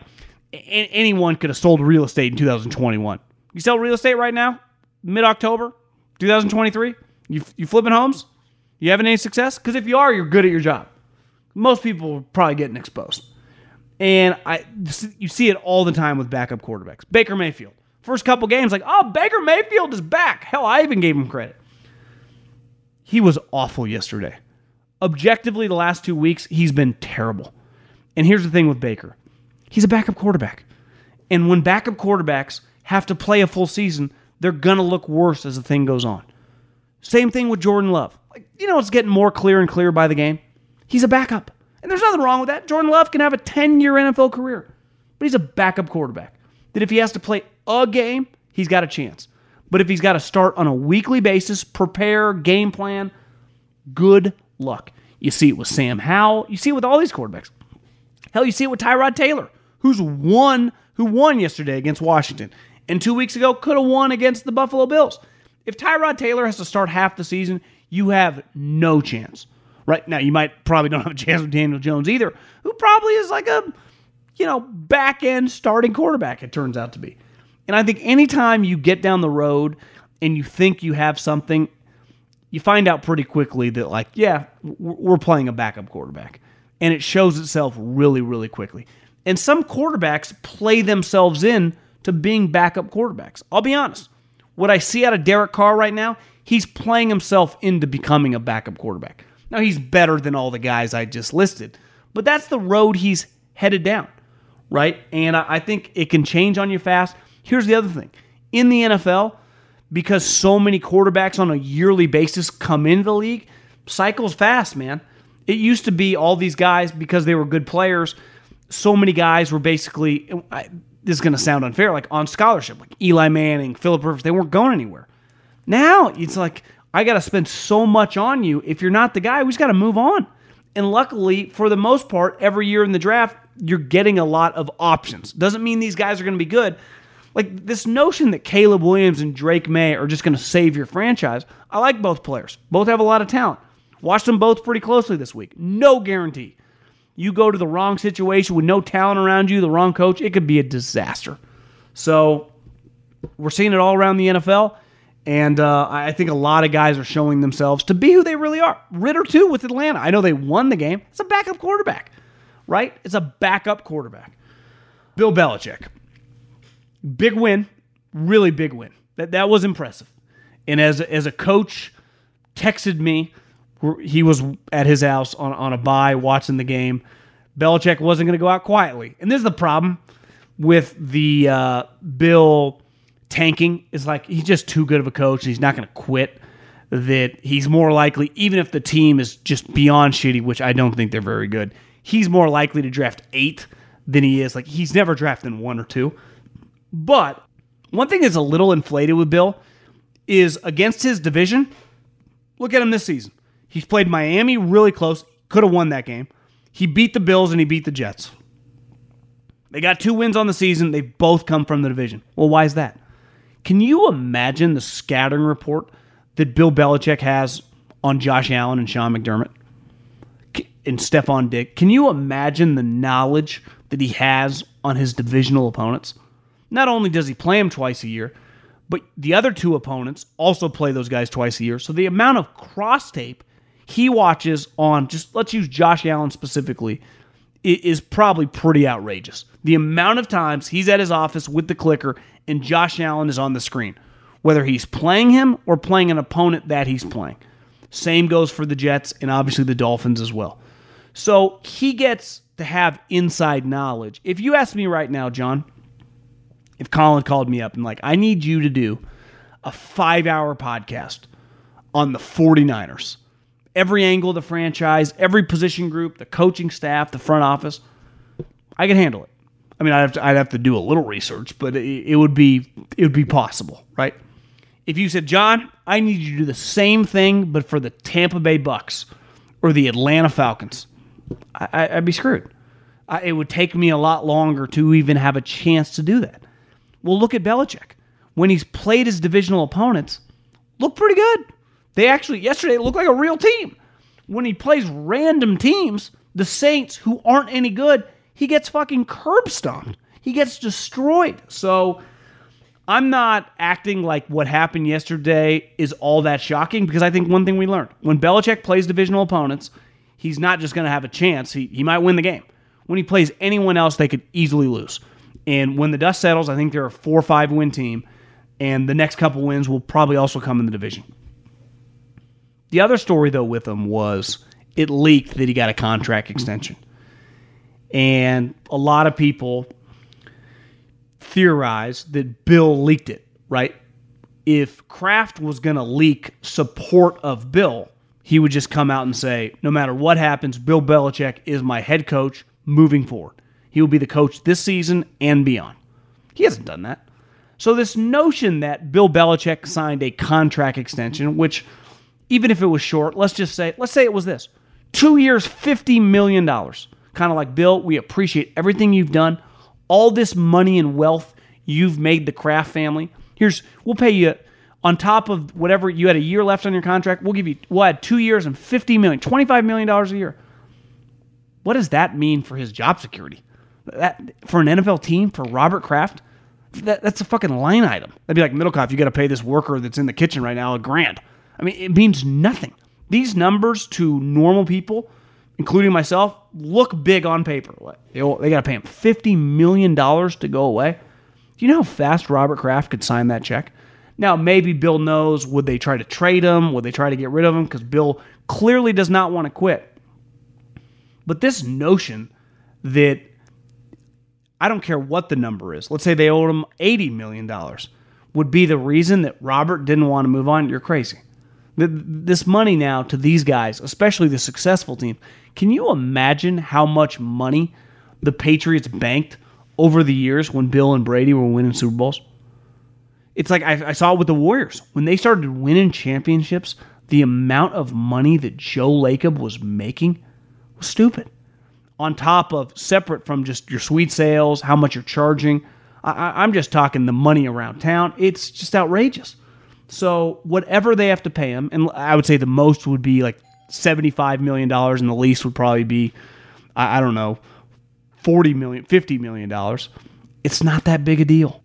anyone could have sold real estate in 2021. You sell real estate right now, mid October, 2023. You you flipping homes? You having any success? Because if you are, you're good at your job. Most people are probably getting exposed, and I you see it all the time with backup quarterbacks. Baker Mayfield, first couple games, like oh Baker Mayfield is back. Hell, I even gave him credit. He was awful yesterday. Objectively, the last two weeks he's been terrible. And here's the thing with Baker He's a backup quarterback. And when backup quarterbacks have to play a full season, they're going to look worse as the thing goes on. Same thing with Jordan Love. Like, you know, it's getting more clear and clear by the game. He's a backup. And there's nothing wrong with that. Jordan Love can have a 10 year NFL career, but he's a backup quarterback. That if he has to play a game, he's got a chance. But if he's got to start on a weekly basis, prepare, game plan, good luck. You see it with Sam Howell. You see it with all these quarterbacks. Hell, you see it with Tyrod Taylor who's won, who won yesterday against Washington, and two weeks ago could have won against the Buffalo Bills. If Tyrod Taylor has to start half the season, you have no chance. Right now, you might probably don't have a chance with Daniel Jones either, who probably is like a, you know, back end starting quarterback. It turns out to be, and I think anytime you get down the road and you think you have something, you find out pretty quickly that like, yeah, we're playing a backup quarterback, and it shows itself really, really quickly. And some quarterbacks play themselves in to being backup quarterbacks. I'll be honest. What I see out of Derek Carr right now, he's playing himself into becoming a backup quarterback. Now, he's better than all the guys I just listed, but that's the road he's headed down, right? And I think it can change on you fast. Here's the other thing in the NFL, because so many quarterbacks on a yearly basis come into the league, cycles fast, man. It used to be all these guys because they were good players so many guys were basically this is going to sound unfair like on scholarship like Eli Manning, Philip Rivers, they weren't going anywhere. Now it's like I got to spend so much on you. If you're not the guy, we just got to move on. And luckily, for the most part, every year in the draft, you're getting a lot of options. Doesn't mean these guys are going to be good. Like this notion that Caleb Williams and Drake Maye are just going to save your franchise. I like both players. Both have a lot of talent. Watched them both pretty closely this week. No guarantee. You go to the wrong situation with no talent around you, the wrong coach, it could be a disaster. So we're seeing it all around the NFL. And uh, I think a lot of guys are showing themselves to be who they really are. Ridder, too, with Atlanta. I know they won the game. It's a backup quarterback, right? It's a backup quarterback. Bill Belichick. Big win, really big win. That, that was impressive. And as, as a coach, texted me he was at his house on, on a bye watching the game. Belichick wasn't going to go out quietly. And this is the problem with the uh, Bill tanking is like he's just too good of a coach. He's not going to quit. That he's more likely, even if the team is just beyond shitty, which I don't think they're very good, he's more likely to draft eight than he is. Like he's never drafted one or two. But one thing that's a little inflated with Bill is against his division. Look at him this season. He's played Miami really close, could have won that game. He beat the Bills and he beat the Jets. They got two wins on the season. They both come from the division. Well, why is that? Can you imagine the scattering report that Bill Belichick has on Josh Allen and Sean McDermott and Stefon Diggs? Can you imagine the knowledge that he has on his divisional opponents? Not only does he play them twice a year, but the other two opponents also play those guys twice a year. So the amount of cross tape he watches on just let's use Josh Allen specifically is probably pretty outrageous. The amount of times he's at his office with the clicker and Josh Allen is on the screen, whether he's playing him or playing an opponent that he's playing. Same goes for the Jets and obviously the Dolphins as well. So he gets to have inside knowledge. If you ask me right now, John, if Colin called me up and like, I need you to do a five hour podcast on the 49ers every angle of the franchise, every position group, the coaching staff, the front office. I can handle it. I mean, I'd have to, I'd have to do a little research, but it, it would be it would be possible, right? If you said, John, I need you to do the same thing, but for the Tampa Bay Bucks or the Atlanta Falcons, I, would be screwed. I, it would take me a lot longer to even have a chance to do that. Well, look at Belichick. When he's played his divisional opponents, look pretty good. They actually, yesterday, looked like a real team. When he plays random teams, the Saints, who aren't any good, he gets fucking curb stomped. He gets destroyed. So I'm not acting like what happened yesterday is all that shocking because I think one thing we learned when Belichick plays divisional opponents, he's not just going to have a chance. He, he might win the game. When he plays anyone else, they could easily lose. And when the dust settles, I think they're a four or five win team, and the next couple wins will probably also come in the division. The other story, though, with him was it leaked that he got a contract extension. And a lot of people theorize that Bill leaked it, right? If Kraft was going to leak support of Bill, he would just come out and say, no matter what happens, Bill Belichick is my head coach moving forward. He will be the coach this season and beyond. He hasn't done that. So, this notion that Bill Belichick signed a contract extension, which, even if it was short, let's just say, let's say it was this two years, $50 million. Kind of like, Bill, we appreciate everything you've done, all this money and wealth you've made the Kraft family. Here's, we'll pay you on top of whatever you had a year left on your contract. We'll give you, we'll add two years and $50 million, $25 million a year. What does that mean for his job security? That for an NFL team for Robert Kraft, that, that's a fucking line item. That'd be like Middlekauff. You got to pay this worker that's in the kitchen right now a grand. I mean, it means nothing. These numbers to normal people, including myself, look big on paper. They, they got to pay him fifty million dollars to go away. Do you know how fast Robert Kraft could sign that check? Now, maybe Bill knows. Would they try to trade him? Would they try to get rid of him? Because Bill clearly does not want to quit. But this notion that I don't care what the number is. Let's say they owed him $80 million. Would be the reason that Robert didn't want to move on? You're crazy. This money now to these guys, especially the successful team, can you imagine how much money the Patriots banked over the years when Bill and Brady were winning Super Bowls? It's like I, I saw it with the Warriors. When they started winning championships, the amount of money that Joe Lacob was making was stupid on top of separate from just your suite sales, how much you're charging. I, am just talking the money around town. It's just outrageous. So whatever they have to pay him, and I would say the most would be like $75 million, and the least would probably be, I, I don't know, 40 million, 50 million dollars. It's not that big a deal.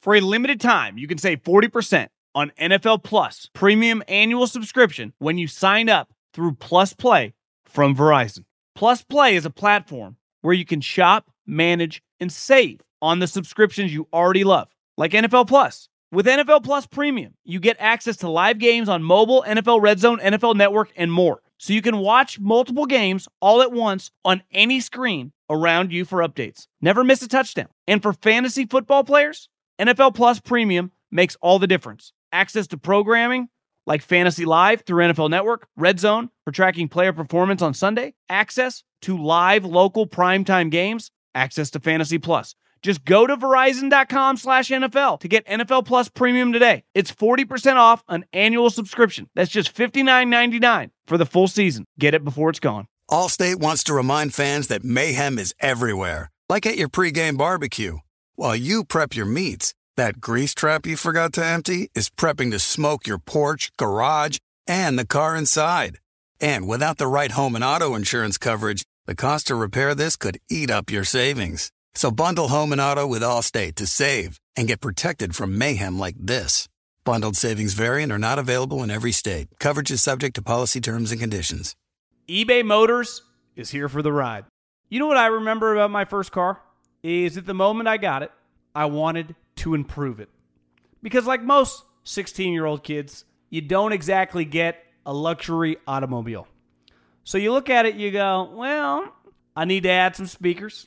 For a limited time, you can save 40% on NFL Plus premium annual subscription when you sign up through Plus Play from Verizon. Plus Play is a platform where you can shop, manage, and save on the subscriptions you already love, like NFL Plus. With NFL Plus Premium, you get access to live games on mobile, NFL Red Zone, NFL Network, and more. So you can watch multiple games all at once on any screen around you for updates. Never miss a touchdown. And for fantasy football players, NFL Plus Premium makes all the difference. Access to programming like Fantasy Live through NFL Network, Red Zone for tracking player performance on Sunday, access to live local primetime games, access to Fantasy Plus. Just go to Verizon.com slash NFL to get NFL Plus Premium today. It's 40% off an annual subscription. That's just $59.99 for the full season. Get it before it's gone. Allstate wants to remind fans that mayhem is everywhere, like at your pregame barbecue. While you prep your meats, that grease trap you forgot to empty is prepping to smoke your porch, garage, and the car inside. And without the right home and auto insurance coverage, the cost to repair this could eat up your savings. So bundle home and auto with Allstate to save and get protected from mayhem like this. Bundled savings variant are not available in every state. Coverage is subject to policy terms and conditions. eBay Motors is here for the ride. You know what I remember about my first car? Is at the moment I got it, I wanted to improve it. Because, like most 16 year old kids, you don't exactly get a luxury automobile. So you look at it, you go, well, I need to add some speakers.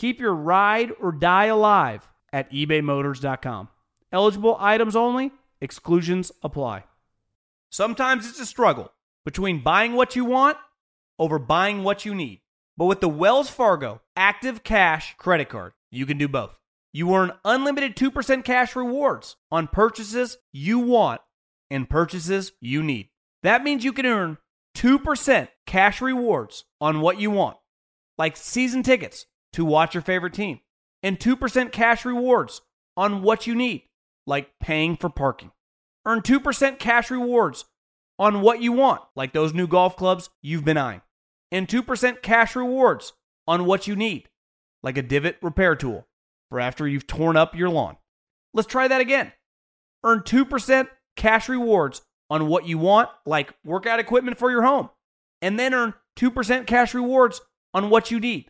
Keep your ride or die alive at ebaymotors.com. Eligible items only, exclusions apply. Sometimes it's a struggle between buying what you want over buying what you need. But with the Wells Fargo Active Cash credit card, you can do both. You earn unlimited 2% cash rewards on purchases you want and purchases you need. That means you can earn 2% cash rewards on what you want, like season tickets to watch your favorite team, and 2% cash rewards on what you need, like paying for parking. Earn 2% cash rewards on what you want, like those new golf clubs you've been eyeing, and 2% cash rewards on what you need, like a divot repair tool for after you've torn up your lawn. Let's try that again. Earn 2% cash rewards on what you want, like workout equipment for your home, and then earn 2% cash rewards on what you need,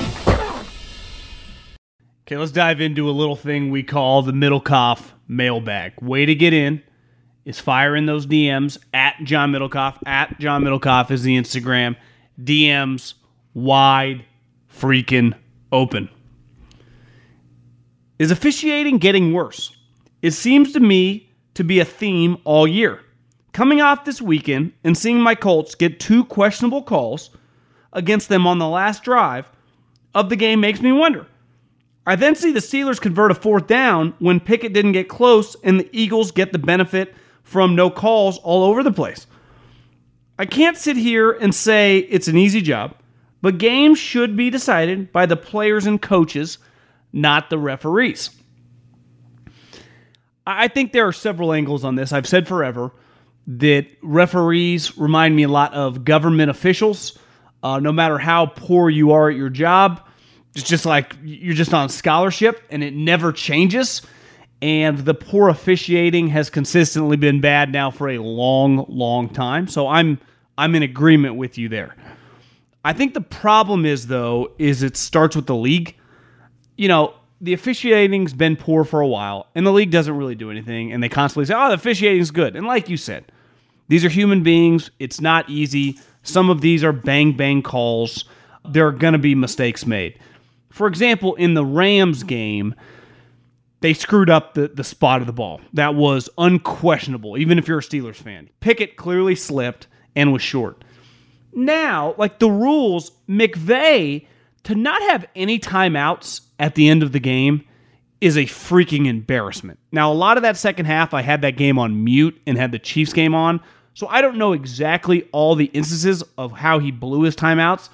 Okay, let's dive into a little thing we call the Middlekauff mailbag. Way to get in is firing those DMs at John Middlekauff. At John Middlekauff is the Instagram. DMs wide freaking open. Is officiating getting worse? It seems to me to be a theme all year. Coming off this weekend and seeing my Colts get two questionable calls against them on the last drive of the game makes me wonder. I then see the Steelers convert a fourth down when Pickett didn't get close and the Eagles get the benefit from no calls all over the place. I can't sit here and say it's an easy job, but games should be decided by the players and coaches, not the referees. I think there are several angles on this. I've said forever that referees remind me a lot of government officials. Uh, no matter how poor you are at your job, it's just like you're just on scholarship and it never changes. And the poor officiating has consistently been bad now for a long, long time. So I'm I'm in agreement with you there. I think the problem is though is it starts with the league. You know, the officiating's been poor for a while, and the league doesn't really do anything, and they constantly say, "Oh, the officiating's good." And like you said, these are human beings. It's not easy. Some of these are bang bang calls. There are going to be mistakes made. For example, in the Rams game, they screwed up the, the spot of the ball. That was unquestionable, even if you're a Steelers fan. Pickett clearly slipped and was short. Now, like the rules, McVay to not have any timeouts at the end of the game is a freaking embarrassment. Now, a lot of that second half, I had that game on mute and had the Chiefs game on. So I don't know exactly all the instances of how he blew his timeouts.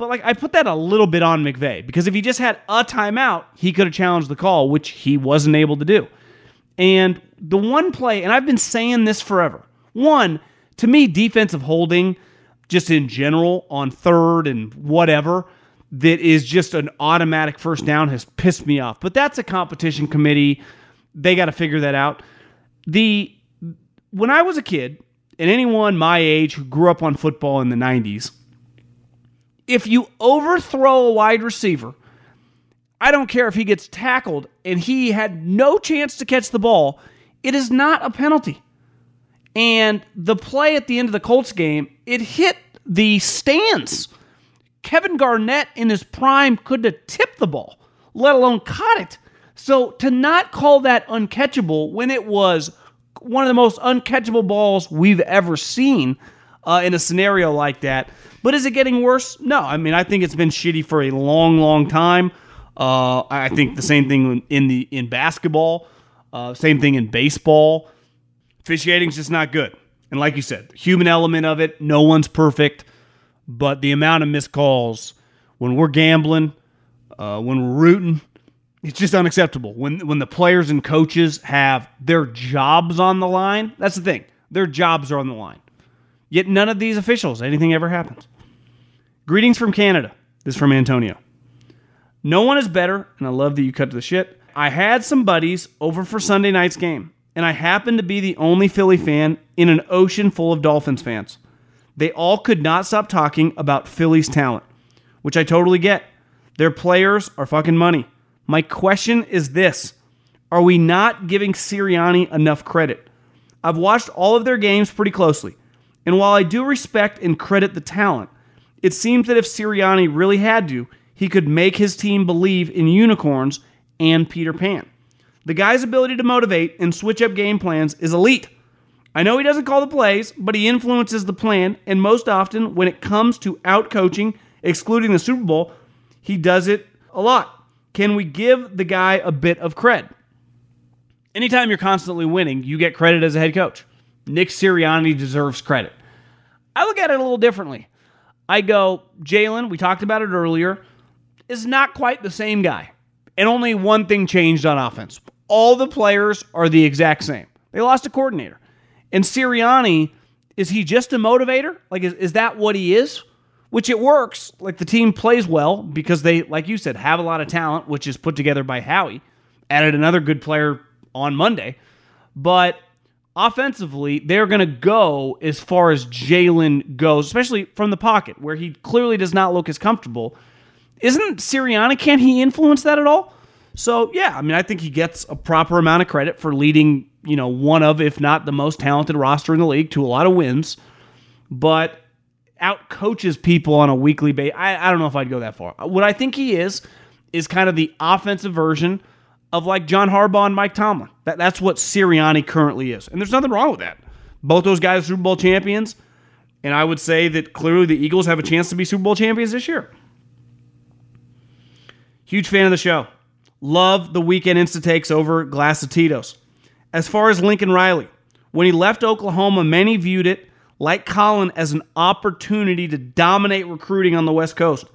But like I put that a little bit on McVay because if he just had a timeout, he could have challenged the call, which he wasn't able to do. And the one play, and I've been saying this forever. One, to me, defensive holding, just in general, on third and whatever, that is just an automatic first down has pissed me off. But that's a competition committee. They got to figure that out. The when I was a kid, and anyone my age who grew up on football in the 90s, if you overthrow a wide receiver, I don't care if he gets tackled and he had no chance to catch the ball, it is not a penalty. And the play at the end of the Colts game, it hit the stands. Kevin Garnett in his prime couldn't have tipped the ball, let alone caught it. So to not call that uncatchable when it was one of the most uncatchable balls we've ever seen uh, in a scenario like that. But is it getting worse? No. I mean, I think it's been shitty for a long, long time. Uh, I think the same thing in the in basketball, uh, same thing in baseball. Officiating's just not good. And like you said, human element of it, no one's perfect, but the amount of missed calls when we're gambling, uh, when we're rooting, it's just unacceptable. When when the players and coaches have their jobs on the line, that's the thing. Their jobs are on the line. Yet none of these officials, anything ever happens. Greetings from Canada. This is from Antonio. No one is better, and I love that you cut to the shit. I had some buddies over for Sunday night's game, and I happened to be the only Philly fan in an ocean full of Dolphins fans. They all could not stop talking about Philly's talent, which I totally get. Their players are fucking money. My question is this Are we not giving Sirianni enough credit? I've watched all of their games pretty closely, and while I do respect and credit the talent, it seems that if Sirianni really had to, he could make his team believe in unicorns and Peter Pan. The guy's ability to motivate and switch up game plans is elite. I know he doesn't call the plays, but he influences the plan, and most often, when it comes to out coaching, excluding the Super Bowl, he does it a lot. Can we give the guy a bit of cred? Anytime you're constantly winning, you get credit as a head coach. Nick Sirianni deserves credit. I look at it a little differently. I go, Jalen, we talked about it earlier, is not quite the same guy. And only one thing changed on offense. All the players are the exact same. They lost a coordinator. And Sirianni, is he just a motivator? Like, is, is that what he is? which it works. Like the team plays well because they, like you said, have a lot of talent, which is put together by Howie. Added another good player on Monday. But offensively, they're going to go as far as Jalen goes, especially from the pocket, where he clearly does not look as comfortable. Isn't Sirianni, can't he influence that at all? So, yeah, I mean, I think he gets a proper amount of credit for leading, you know, one of, if not the most talented roster in the league to a lot of wins. But out coaches people on a weekly basis. I, I don't know if I'd go that far. What I think he is is kind of the offensive version of like John Harbaugh and Mike Tomlin. That, that's what Sirianni currently is. And there's nothing wrong with that. Both those guys Super Bowl champions. And I would say that clearly the Eagles have a chance to be Super Bowl champions this year. Huge fan of the show. Love the weekend Insta takes over glass of Tito's. As far as Lincoln Riley, when he left Oklahoma, many viewed it like Colin as an opportunity to dominate recruiting on the West Coast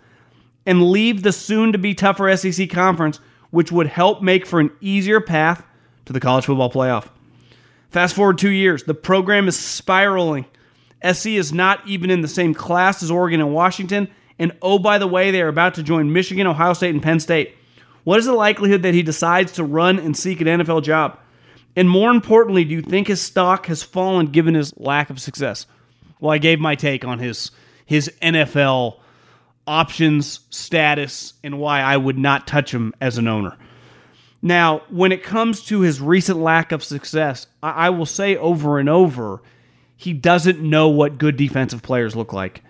and leave the soon to be tougher SEC conference, which would help make for an easier path to the college football playoff. Fast forward two years, the program is spiraling. SC is not even in the same class as Oregon and Washington. And oh, by the way, they are about to join Michigan, Ohio State, and Penn State. What is the likelihood that he decides to run and seek an NFL job? And more importantly, do you think his stock has fallen given his lack of success? Well, I gave my take on his his NFL options status and why I would not touch him as an owner. Now, when it comes to his recent lack of success, I, I will say over and over, he doesn't know what good defensive players look like.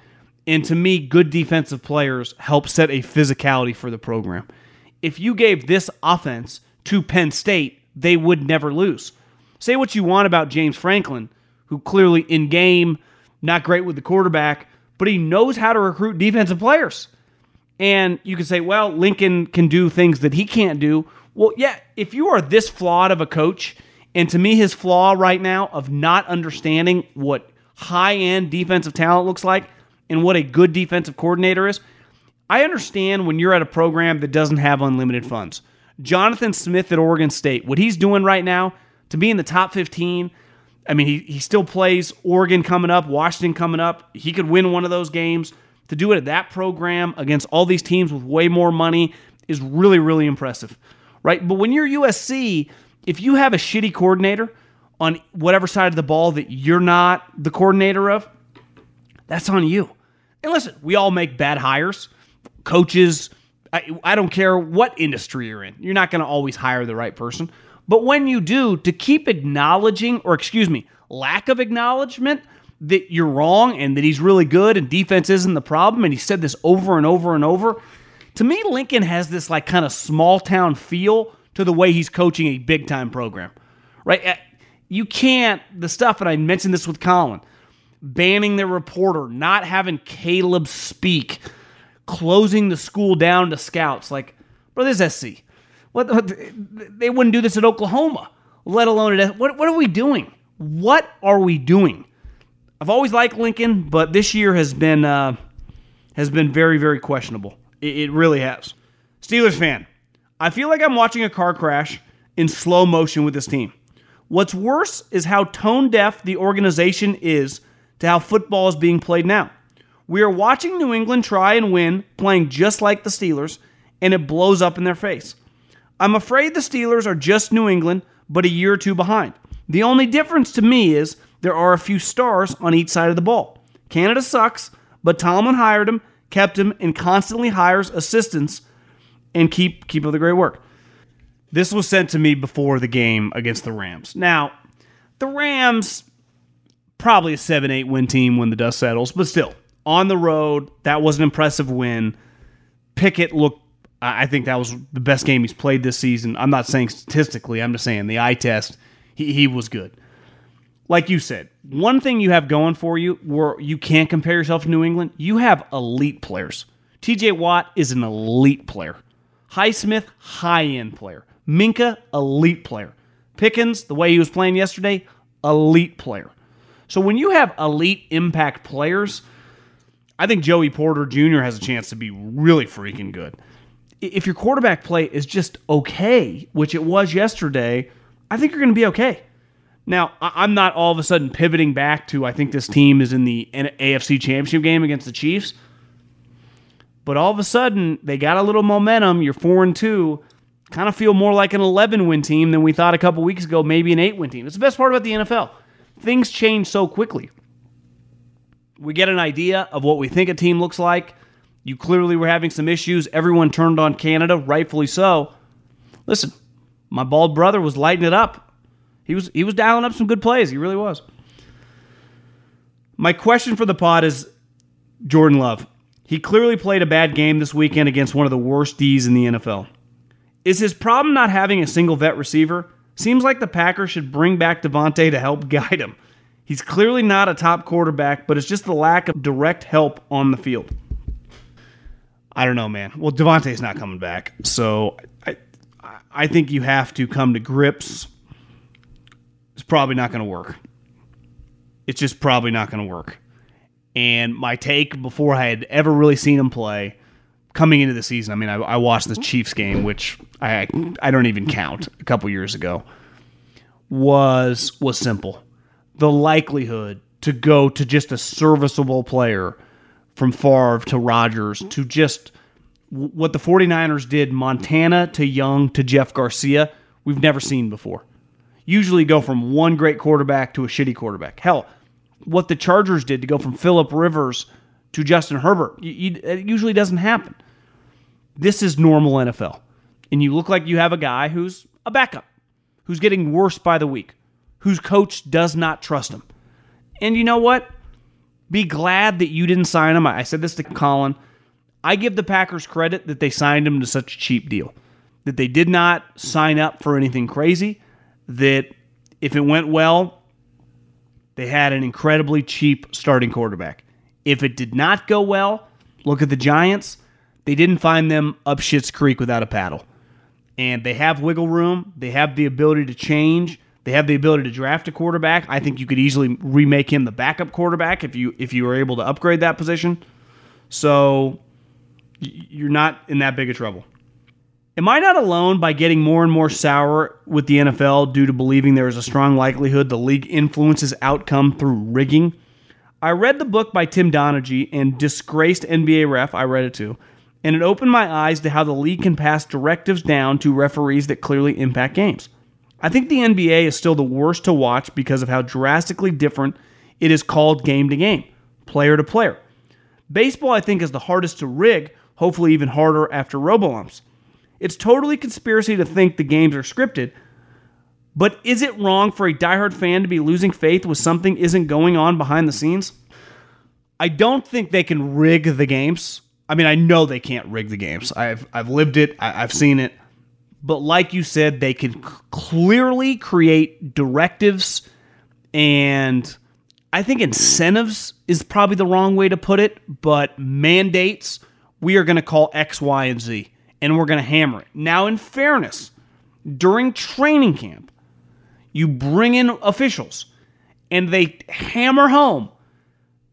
And to me, good defensive players help set a physicality for the program. If you gave this offense to Penn State, they would never lose. Say what you want about James Franklin, who clearly in game not great with the quarterback, but he knows how to recruit defensive players. And you can say, well, Lincoln can do things that he can't do. Well, yeah, if you are this flawed of a coach, and to me, his flaw right now of not understanding what high end defensive talent looks like and what a good defensive coordinator is, I understand when you're at a program that doesn't have unlimited funds. Jonathan Smith at Oregon State, what he's doing right now to be in the top 15, I mean, he, he still plays Oregon coming up, Washington coming up. He could win one of those games. To do it at that program against all these teams with way more money is really, really impressive, right? But when you're USC, if you have a shitty coordinator on whatever side of the ball that you're not the coordinator of, that's on you. And listen, we all make bad hires. Coaches, I, I don't care what industry you're in, you're not going to always hire the right person. But when you do, to keep acknowledging, or excuse me, lack of acknowledgement that you're wrong and that he's really good and defense isn't the problem, and he said this over and over and over. To me, Lincoln has this like kind of small town feel to the way he's coaching a big time program, right? You can't, the stuff, and I mentioned this with Colin, banning the reporter, not having Caleb speak, closing the school down to scouts. Like, bro, this is SC. What, what they wouldn't do this at Oklahoma, let alone at what what are we doing? What are we doing? I've always liked Lincoln, but this year has been uh, has been very very questionable. It, it really has. Steelers fan, I feel like I'm watching a car crash in slow motion with this team. What's worse is how tone deaf the organization is to how football is being played now. We are watching New England try and win, playing just like the Steelers, and it blows up in their face. I'm afraid the Steelers are just New England, but a year or two behind. The only difference to me is there are a few stars on each side of the ball. Canada sucks, but Tomlin hired him, kept him, and constantly hires assistants and keep keep up the great work. This was sent to me before the game against the Rams. Now, the Rams probably a 7-8 win team when the dust settles, but still, on the road, that was an impressive win. Pickett looked I think that was the best game he's played this season. I'm not saying statistically, I'm just saying the eye test, he, he was good. Like you said, one thing you have going for you where you can't compare yourself to New England, you have elite players. TJ Watt is an elite player. Highsmith, high end player. Minkah, elite player. Pickens, the way he was playing yesterday, elite player. So when you have elite impact players, I think Joey Porter Jr. has a chance to be really freaking good. If your quarterback play is just okay, which it was yesterday, I think you're going to be okay. Now, I'm not all of a sudden pivoting back to I think this team is in the AFC Championship game against the Chiefs. But all of a sudden, they got a little momentum. You're 4 and 2. Kind of feel more like an 11 win team than we thought a couple weeks ago, maybe an 8 win team. It's the best part about the NFL. Things change so quickly. We get an idea of what we think a team looks like. You clearly were having some issues. Everyone turned on Canada, rightfully so. Listen, my bald brother was lighting it up. He was he was dialing up some good plays. He really was. My question for the pod is Jordan Love. He clearly played a bad game this weekend against one of the worst D's in the NFL. Is his problem not having a single vet receiver? Seems like the Packers should bring back Davante to help *laughs* guide him. He's clearly not a top quarterback, but it's just the lack of direct help on the field. I don't know, man. Well, Davante's not coming back, so I, I think you have to come to grips. It's probably not going to work. It's just probably not going to work. And my take before I had ever really seen him play, coming into the season, I mean, I, I watched the Chiefs game, which I I don't even count a couple years ago, was was simple. The likelihood to go to just a serviceable player from Favre to Rodgers to just what the 49ers did Montana to Young to Jeff Garcia, we've never seen before. Usually go from one great quarterback to a shitty quarterback. Hell, what the Chargers did to go from Philip Rivers to Justin Herbert, it usually doesn't happen. This is normal NFL. And you look like you have a guy who's a backup, who's getting worse by the week, whose coach does not trust him. And you know what? Be glad that you didn't sign him. I said this to Colin. I give the Packers credit that they signed him to such a cheap deal, that they did not sign up for anything crazy, that if it went well, they had an incredibly cheap starting quarterback. If it did not go well, look at the Giants. They didn't find them up Shit's Creek without a paddle. And they have wiggle room. They have the ability to change. They have the ability to draft a quarterback. I think you could easily remake him the backup quarterback if you if you were able to upgrade that position. So you're not in that big of trouble. Am I not alone by getting more and more sour with the NFL due to believing there is a strong likelihood the league influences outcome through rigging? I read the book by Tim Donaghy and Disgraced NBA Ref, I read it too, and it opened my eyes to how the league can pass directives down to referees that clearly impact games. I think the NBA is still the worst to watch because of how drastically different it is called game to game, player to player. Baseball, I think, is the hardest to rig, hopefully, even harder after robo-umps. It's totally conspiracy to think the games are scripted, but is it wrong for a diehard fan to be losing faith with something isn't going on behind the scenes? I don't think they can rig the games. I mean, I know they can't rig the games. I've I've lived it. I've seen it. But like you said, they can clearly create directives and I think incentives is probably the wrong way to put it, but mandates, we are going to call X, Y, and Z, and we're going to hammer it. Now, in fairness, during training camp, you bring in officials and they hammer home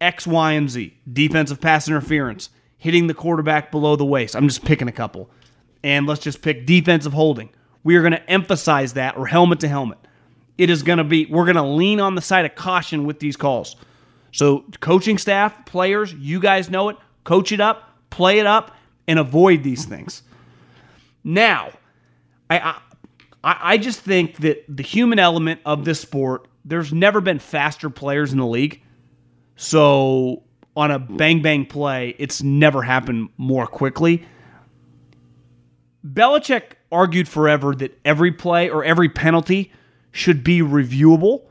X, Y, and Z. Defensive pass interference, hitting the quarterback below the waist. I'm just picking a couple. And let's just pick defensive holding. We are going to emphasize that, or helmet to helmet. It is going to be, we're going to lean on the side of caution with these calls. So, coaching staff, players, you guys know it. Coach it up, play it up, and avoid these things. Now, I, I, I just think that the human element of this sport, there's never been faster players in the league. So, on a bang bang play, it's never happened more quickly. Belichick argued forever that every play or every penalty should be reviewable.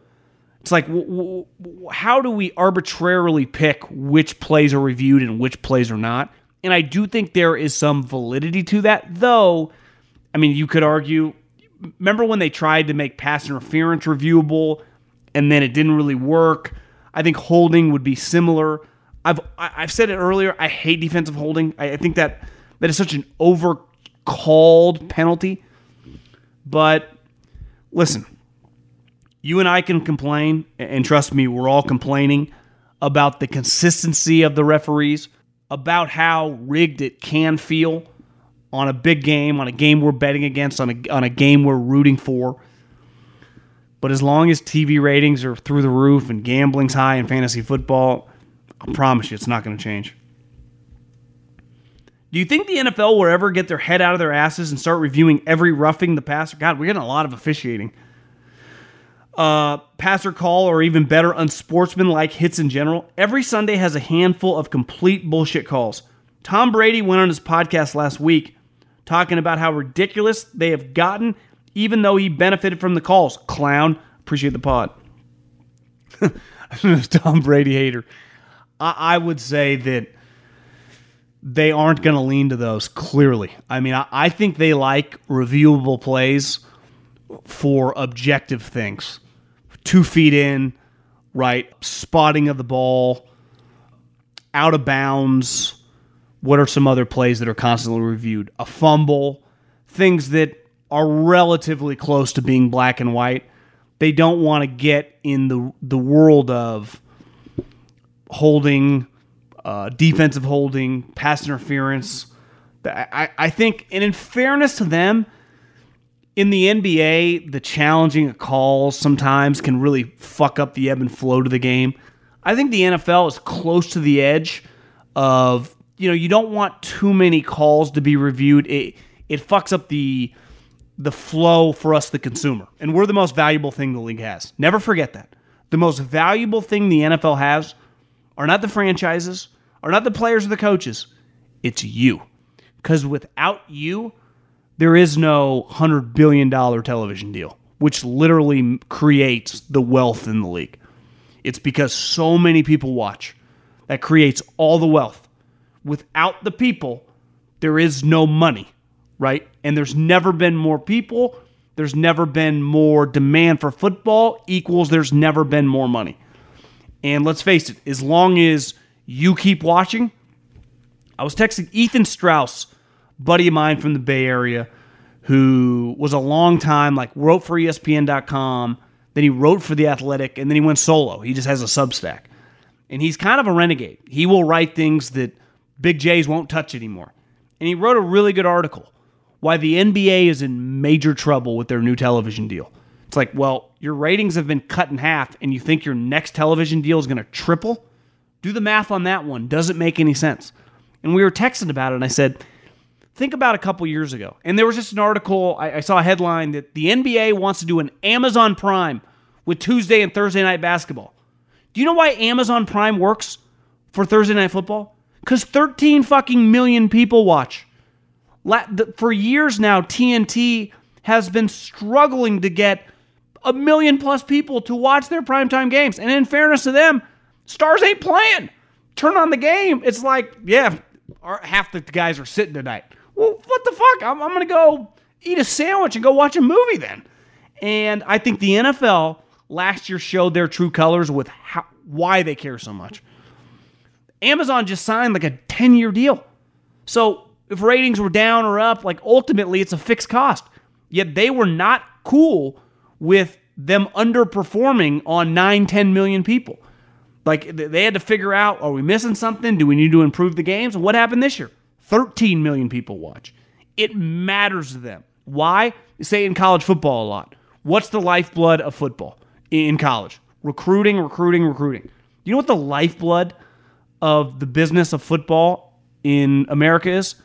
It's like, w- w- how do we arbitrarily pick which plays are reviewed and which plays are not? And I do think there is some validity to that, though. I mean, you could argue. Remember when they tried to make pass interference reviewable, and then it didn't really work? I think holding would be similar. I've I've said it earlier. I hate defensive holding. I, I think that that is such an overcalled penalty. But listen, you and I can complain, and trust me, we're all complaining about the consistency of the referees, about how rigged it can feel on a big game, on a game we're betting against, on a, on a game we're rooting for. But as long as TV ratings are through the roof and gambling's high in fantasy football, I promise you it's not going to change. Do you think the NFL will ever get their head out of their asses and start reviewing every roughing the passer? God, we're getting a lot of officiating uh, passer call or even better, unsportsmanlike hits in general. Every Sunday has a handful of complete bullshit calls. Tom Brady went on his podcast last week talking about how ridiculous they have gotten, even though he benefited from the calls. Clown, appreciate the pod. *laughs* Tom Brady hater. I, I would say that they aren't going to lean to those clearly. I mean, I, I think they like reviewable plays for objective things. Two feet in, right? Spotting of the ball, out of bounds. What are some other plays that are constantly reviewed? A fumble, things that are relatively close to being black and white. They don't want to get in the the world of holding, uh, defensive holding, pass interference. I, I think, and in fairness to them, in the NBA, the challenging calls sometimes can really fuck up the ebb and flow to the game. I think the NFL is close to the edge of, you know, you don't want too many calls to be reviewed. It it fucks up the the flow for us the consumer. And we're the most valuable thing the league has. Never forget that. The most valuable thing the NFL has are not the franchises, are not the players or the coaches. It's you. Cuz without you, there is no $100 billion television deal, which literally creates the wealth in the league. It's because so many people watch that creates all the wealth. Without the people, there is no money, right? And there's never been more people. There's never been more demand for football, equals there's never been more money. And let's face it, as long as you keep watching, I was texting Ethan Strauss buddy of mine from the Bay Area who was a long time like wrote for ESPN.com, then he wrote for the Athletic, and then he went solo. He just has a Substack, and he's kind of a renegade. He will write things that Big J's won't touch anymore. And he wrote a really good article why the NBA is in major trouble with their new television deal. It's like, well, your ratings have been cut in half, and you think your next television deal is going to triple? Do the math on that one. Doesn't make any sense. And we were texting about it, and I said, think about a couple years ago, and there was just an article. I, I, saw a headline that the NBA wants to do an Amazon Prime with Tuesday and Thursday night basketball. Do you know why Amazon Prime works for Thursday night football? Because 13 fucking million people watch. For years now, TNT has been struggling to get a million plus people to watch their primetime games. And in fairness to them, stars ain't playing. Turn on the game. It's like, yeah, half the guys are sitting tonight well, what the fuck? I'm, I'm going to go eat a sandwich and go watch a movie then. And I think the NFL last year showed their true colors with how, why they care so much. Amazon just signed like a 10 year deal. So if ratings were down or up, like ultimately it's a fixed cost. Yet they were not cool with them underperforming on 9, 10 million people. Like they had to figure out are we missing something? Do we need to improve the games? What happened this year? 13 million people watch. It matters to them. Why? say in college football a lot. What's the lifeblood of football in college? Recruiting, recruiting, recruiting. You know what the lifeblood of the business of football in America is?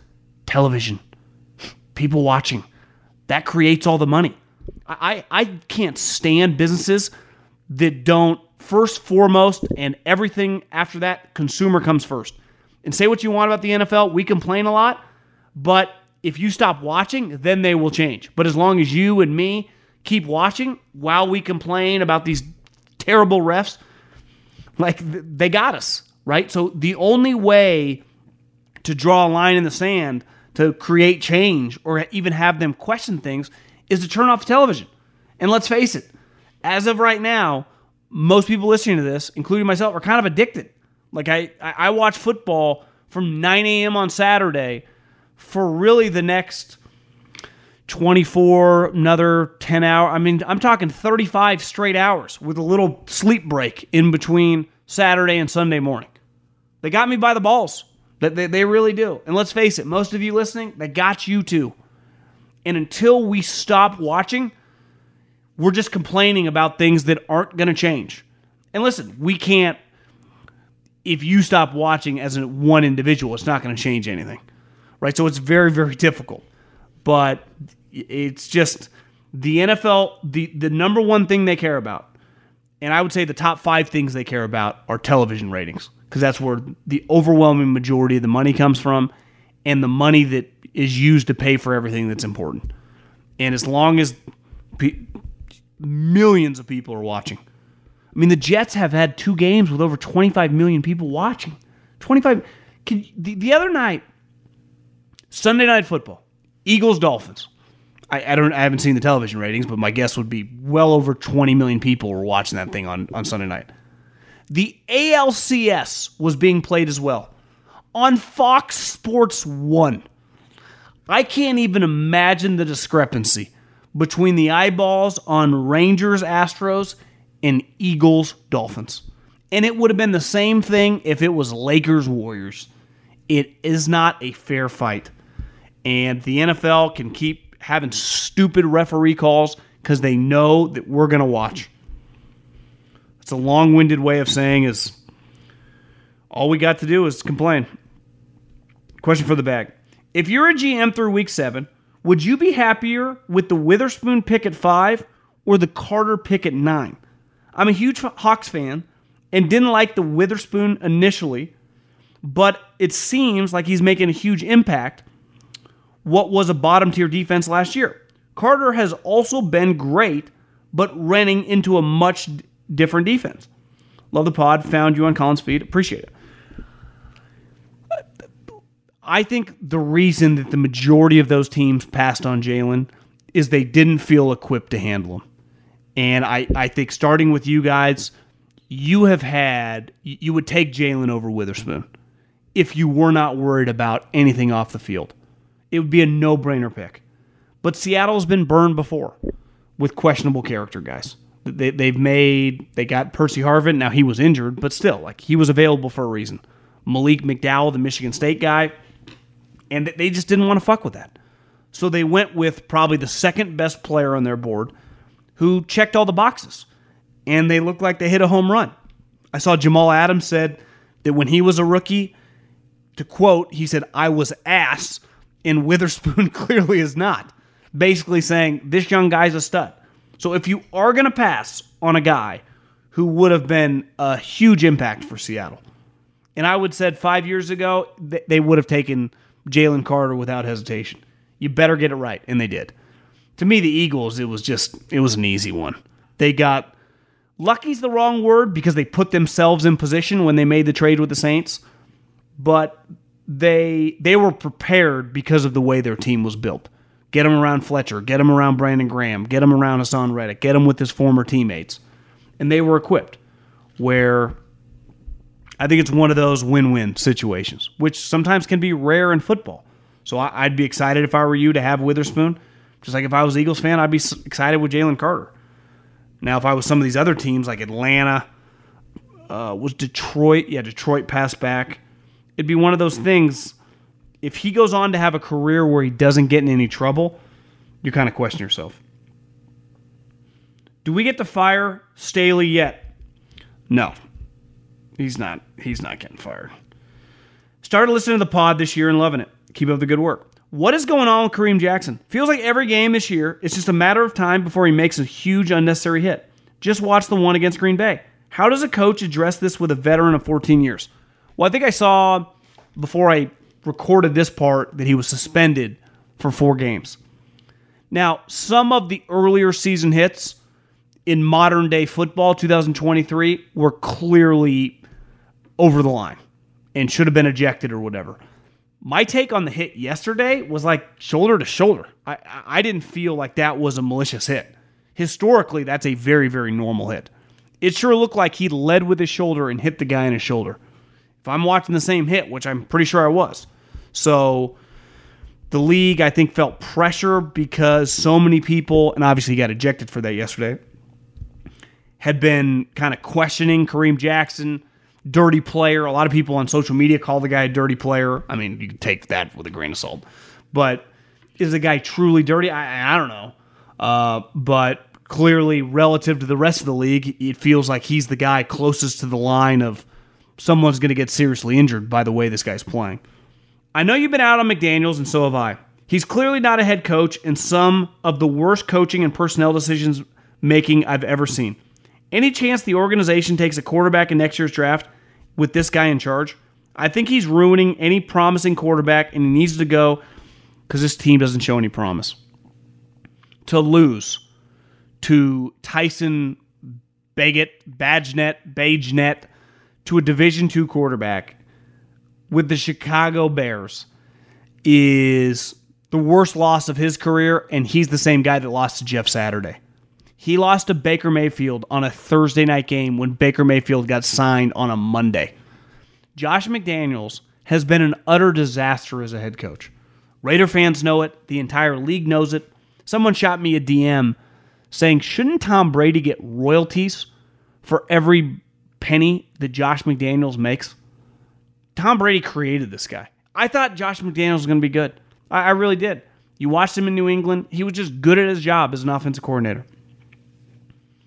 Television. People watching. That creates all the money. I, I can't stand businesses that don't first, foremost, and everything after that, consumer comes first. And say what you want about the NFL, we complain a lot, but if you stop watching, then they will change. But as long as you and me keep watching while we complain about these terrible refs, like they got us, right? So the only way to draw a line in the sand to create change or even have them question things is to turn off the television. And let's face it, as of right now, most people listening to this, including myself, are kind of addicted. Like I, I watch football from 9 a.m. on Saturday for really the next 24, another 10 hour. I mean, I'm talking 35 straight hours with a little sleep break in between Saturday and Sunday morning. They got me by the balls. They, they, they really do. And let's face it, most of you listening, they got you too. And until we stop watching, we're just complaining about things that aren't going to change. And listen, we can't, if you stop watching as a, one individual, it's not going to change anything. Right? So it's very, very difficult. But it's just the NFL, the, the number one thing they care about, and I would say the top five things they care about are television ratings, because that's where the overwhelming majority of the money comes from and the money that is used to pay for everything that's important. And as long as millions of people are watching, I mean, the Jets have had two games with over 25 million people watching. 25. Can, the, the other night, Sunday night football, Eagles Dolphins. I, I, don't I haven't seen the television ratings, but my guess would be well over 20 million people were watching that thing on, on Sunday night. The ALCS was being played as well on Fox Sports 1. I can't even imagine the discrepancy between the eyeballs on Rangers Astros and Eagles Dolphins. And it would have been the same thing if it was Lakers Warriors. It is not a fair fight. And the NFL can keep having stupid referee calls because they know that we're going to watch. It's a long winded way of saying is all we got to do is complain. Question for the bag. If you're a GM through week seven, would you be happier with the Witherspoon pick at five or the Carter pick at nine? I'm a huge Hawks fan and didn't like the Witherspoon initially, but it seems like he's making a huge impact. What was a bottom tier defense last year? Carter has also been great, but running into a much different defense. Love the pod. Found you on Colin's Feed. Appreciate it. I think the reason that the majority of those teams passed on Jalen is they didn't feel equipped to handle him. And I, I think starting with you guys, you have had, you would take Jalen over Witherspoon if you were not worried about anything off the field. It would be a no brainer pick. But Seattle's been burned before with questionable character guys. They, they've made, they got Percy Harvin. Now he was injured, but still, like he was available for a reason. Malik McDowell, the Michigan State guy, and they just didn't want to fuck with that. So they went with probably the second best player on their board who checked all the boxes. And they looked like they hit a home run. I saw Jamal Adams said that when he was a rookie, to quote, he said, I was ass, and Witherspoon *laughs* clearly is not. Basically saying, this young guy's a stud. So if you are going to pass on a guy who would have been a huge impact for Seattle, and I would said five years ago, they would have taken Jalen Carter without hesitation. You better get it right, and they did. To me, the Eagles, it was just it was an easy one. They got lucky's the wrong word because they put themselves in position when they made the trade with the Saints, but they they were prepared because of the way their team was built. Get him around Fletcher. Get him around Brandon Graham. Get him around Haason Reddick. Get him with his former teammates. And they were equipped. Where I think it's one of those win win situations, which sometimes can be rare in football. So I, would be excited if I were you to have Witherspoon. Just like if I was Eagles fan, I'd be excited with Jalen Carter. Now, if I was some of these other teams like Atlanta, uh, was Detroit, yeah, Detroit passed back. It'd be one of those things. If he goes on to have a career where he doesn't get in any trouble, you kind of question yourself. Do we get to fire Staley yet? No. He's not. He's not getting fired. Started listening to the pod this year and loving it. Keep up the good work. What is going on with Kareem Jackson? Feels like every game this year, it's just a matter of time before he makes a huge unnecessary hit. Just watch the one against Green Bay. How does a coach address this with a veteran of 14 years? Well, I think I saw before I recorded this part that he was suspended for four games. Now, some of the earlier season hits in modern day football, 2023, were clearly over the line and should have been ejected or whatever. My take on the hit yesterday was like shoulder to shoulder. I, I didn't feel like that was a malicious hit. Historically, that's a very, very normal hit. It sure looked like he led with his shoulder and hit the guy in his shoulder. If I'm watching the same hit, which I'm pretty sure I was. So the league, I think, felt pressure because so many people, and obviously he got ejected for that yesterday, had been kind of questioning Kareem Jackson, dirty player. A lot of people on social media call the guy a dirty player. I mean, you can take that with a grain of salt. But is the guy truly dirty? I, I don't know. Uh, but clearly, relative to the rest of the league, it feels like he's the guy closest to the line of someone's going to get seriously injured by the way this guy's playing. I know you've been out on McDaniels, and so have I. He's clearly not a head coach, and some of the worst coaching and personnel decisions making I've ever seen. Any chance the organization takes a quarterback in next year's draft with this guy in charge? I think he's ruining any promising quarterback, and he needs to go because this team doesn't show any promise. To lose to Tyson Bagent, Badgenet, Bagenet, to a Division two quarterback with the Chicago Bears is the worst loss of his career, and he's the same guy that lost to Jeff Saturday. He lost to Baker Mayfield on a Thursday night game when Baker Mayfield got signed on a Monday. Josh McDaniels has been an utter disaster as a head coach. Raider fans know it, the entire league knows it. Someone shot me a DM saying, Shouldn't Tom Brady get royalties for every penny that Josh McDaniels makes? Tom Brady created this guy. I thought Josh McDaniels was going to be good. I, I really did. You watched him in New England, he was just good at his job as an offensive coordinator.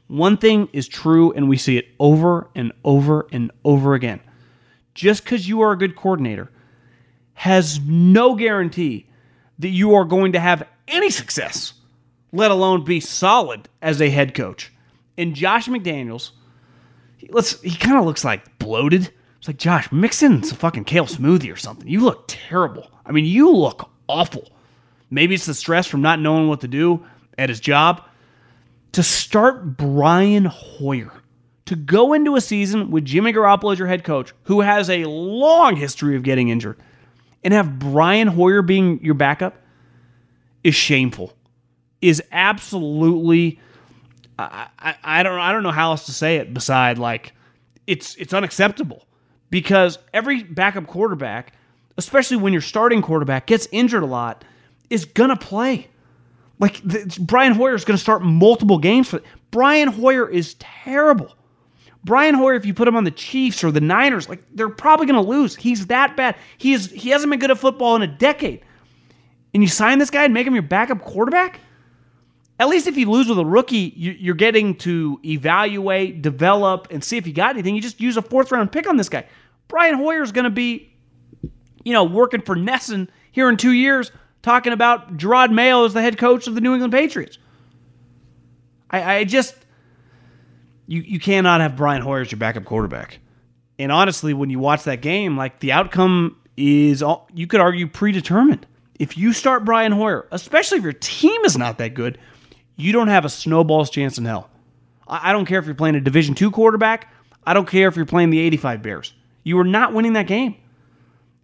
One thing is true, and we see it over and over and over again. Just because you are a good coordinator has no guarantee that you are going to have any success, let alone be solid as a head coach. And Josh McDaniels, he, let's, he kind of looks like bloated. It's like, Josh, mix in some fucking kale smoothie or something. You look terrible. I mean, you look awful. Maybe it's the stress from not knowing what to do at his job to start Brian Hoyer to go into a season with Jimmy Garoppolo as your head coach, who has a long history of getting injured, and have Brian Hoyer being your backup is shameful. Is absolutely I, I, I don't I don't know how else to say it beside like it's it's unacceptable because every backup quarterback, especially when your starting quarterback gets injured a lot, is gonna play. Like the, Brian Hoyer is going to start multiple games for. Brian Hoyer is terrible. Brian Hoyer, if you put him on the Chiefs or the Niners, like they're probably going to lose. He's that bad. He is. He hasn't been good at football in a decade. And you sign this guy and make him your backup quarterback. At least if you lose with a rookie, you're getting to evaluate, develop, and see if you got anything. You just use a fourth round pick on this guy. Brian Hoyer is going to be, you know, working for NESN here in two years talking about Jerod Mayo as the head coach of the New England Patriots. I, I just you you cannot have Brian Hoyer as your backup quarterback. And honestly, when you watch that game, like the outcome is all you could argue predetermined. If you start Brian Hoyer, especially if your team is not that good, you don't have a snowball's chance in hell. I, I don't care if you're playing a Division two quarterback. I don't care if you're playing the 85 Bears. You are not winning that game.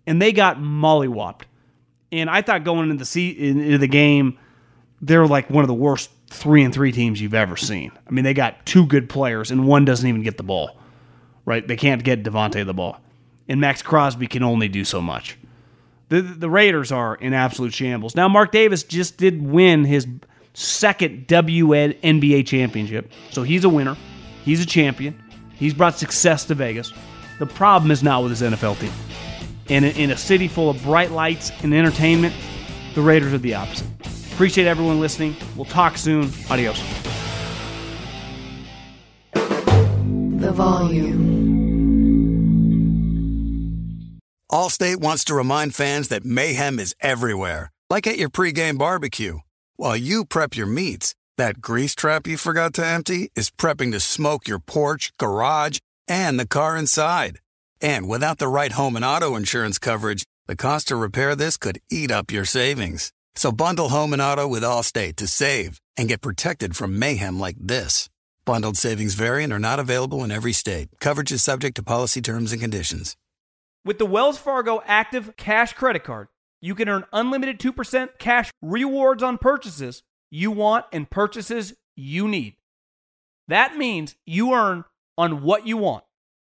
And they got mollywopped. And I thought going into the into the game, they're like one of the worst three and three teams you've ever seen. I mean, they got two good players and one doesn't even get the ball. Right? They can't get Davante the ball, and Maxx Crosby can only do so much. The the Raiders are in absolute shambles. Now, Mark Davis just did win his second WNBA championship, so he's a winner. He's a champion. He's brought success to Vegas. The problem is now with his NFL team. In a, in a city full of bright lights and entertainment, the Raiders are the opposite. Appreciate everyone listening. We'll talk soon. Adios. The volume. Allstate wants to remind fans that mayhem is everywhere, like at your pregame barbecue. While you prep your meats, that grease trap you forgot to empty is prepping to smoke your porch, garage, and the car inside. And without the right home and auto insurance coverage, the cost to repair this could eat up your savings. So bundle home and auto with Allstate to save and get protected from mayhem like this. Bundled savings vary and are not available in every state. Coverage is subject to policy terms and conditions. With the Wells Fargo Active Cash Credit Card, you can earn unlimited 2% cash rewards on purchases you want and purchases you need. That means you earn on what you want,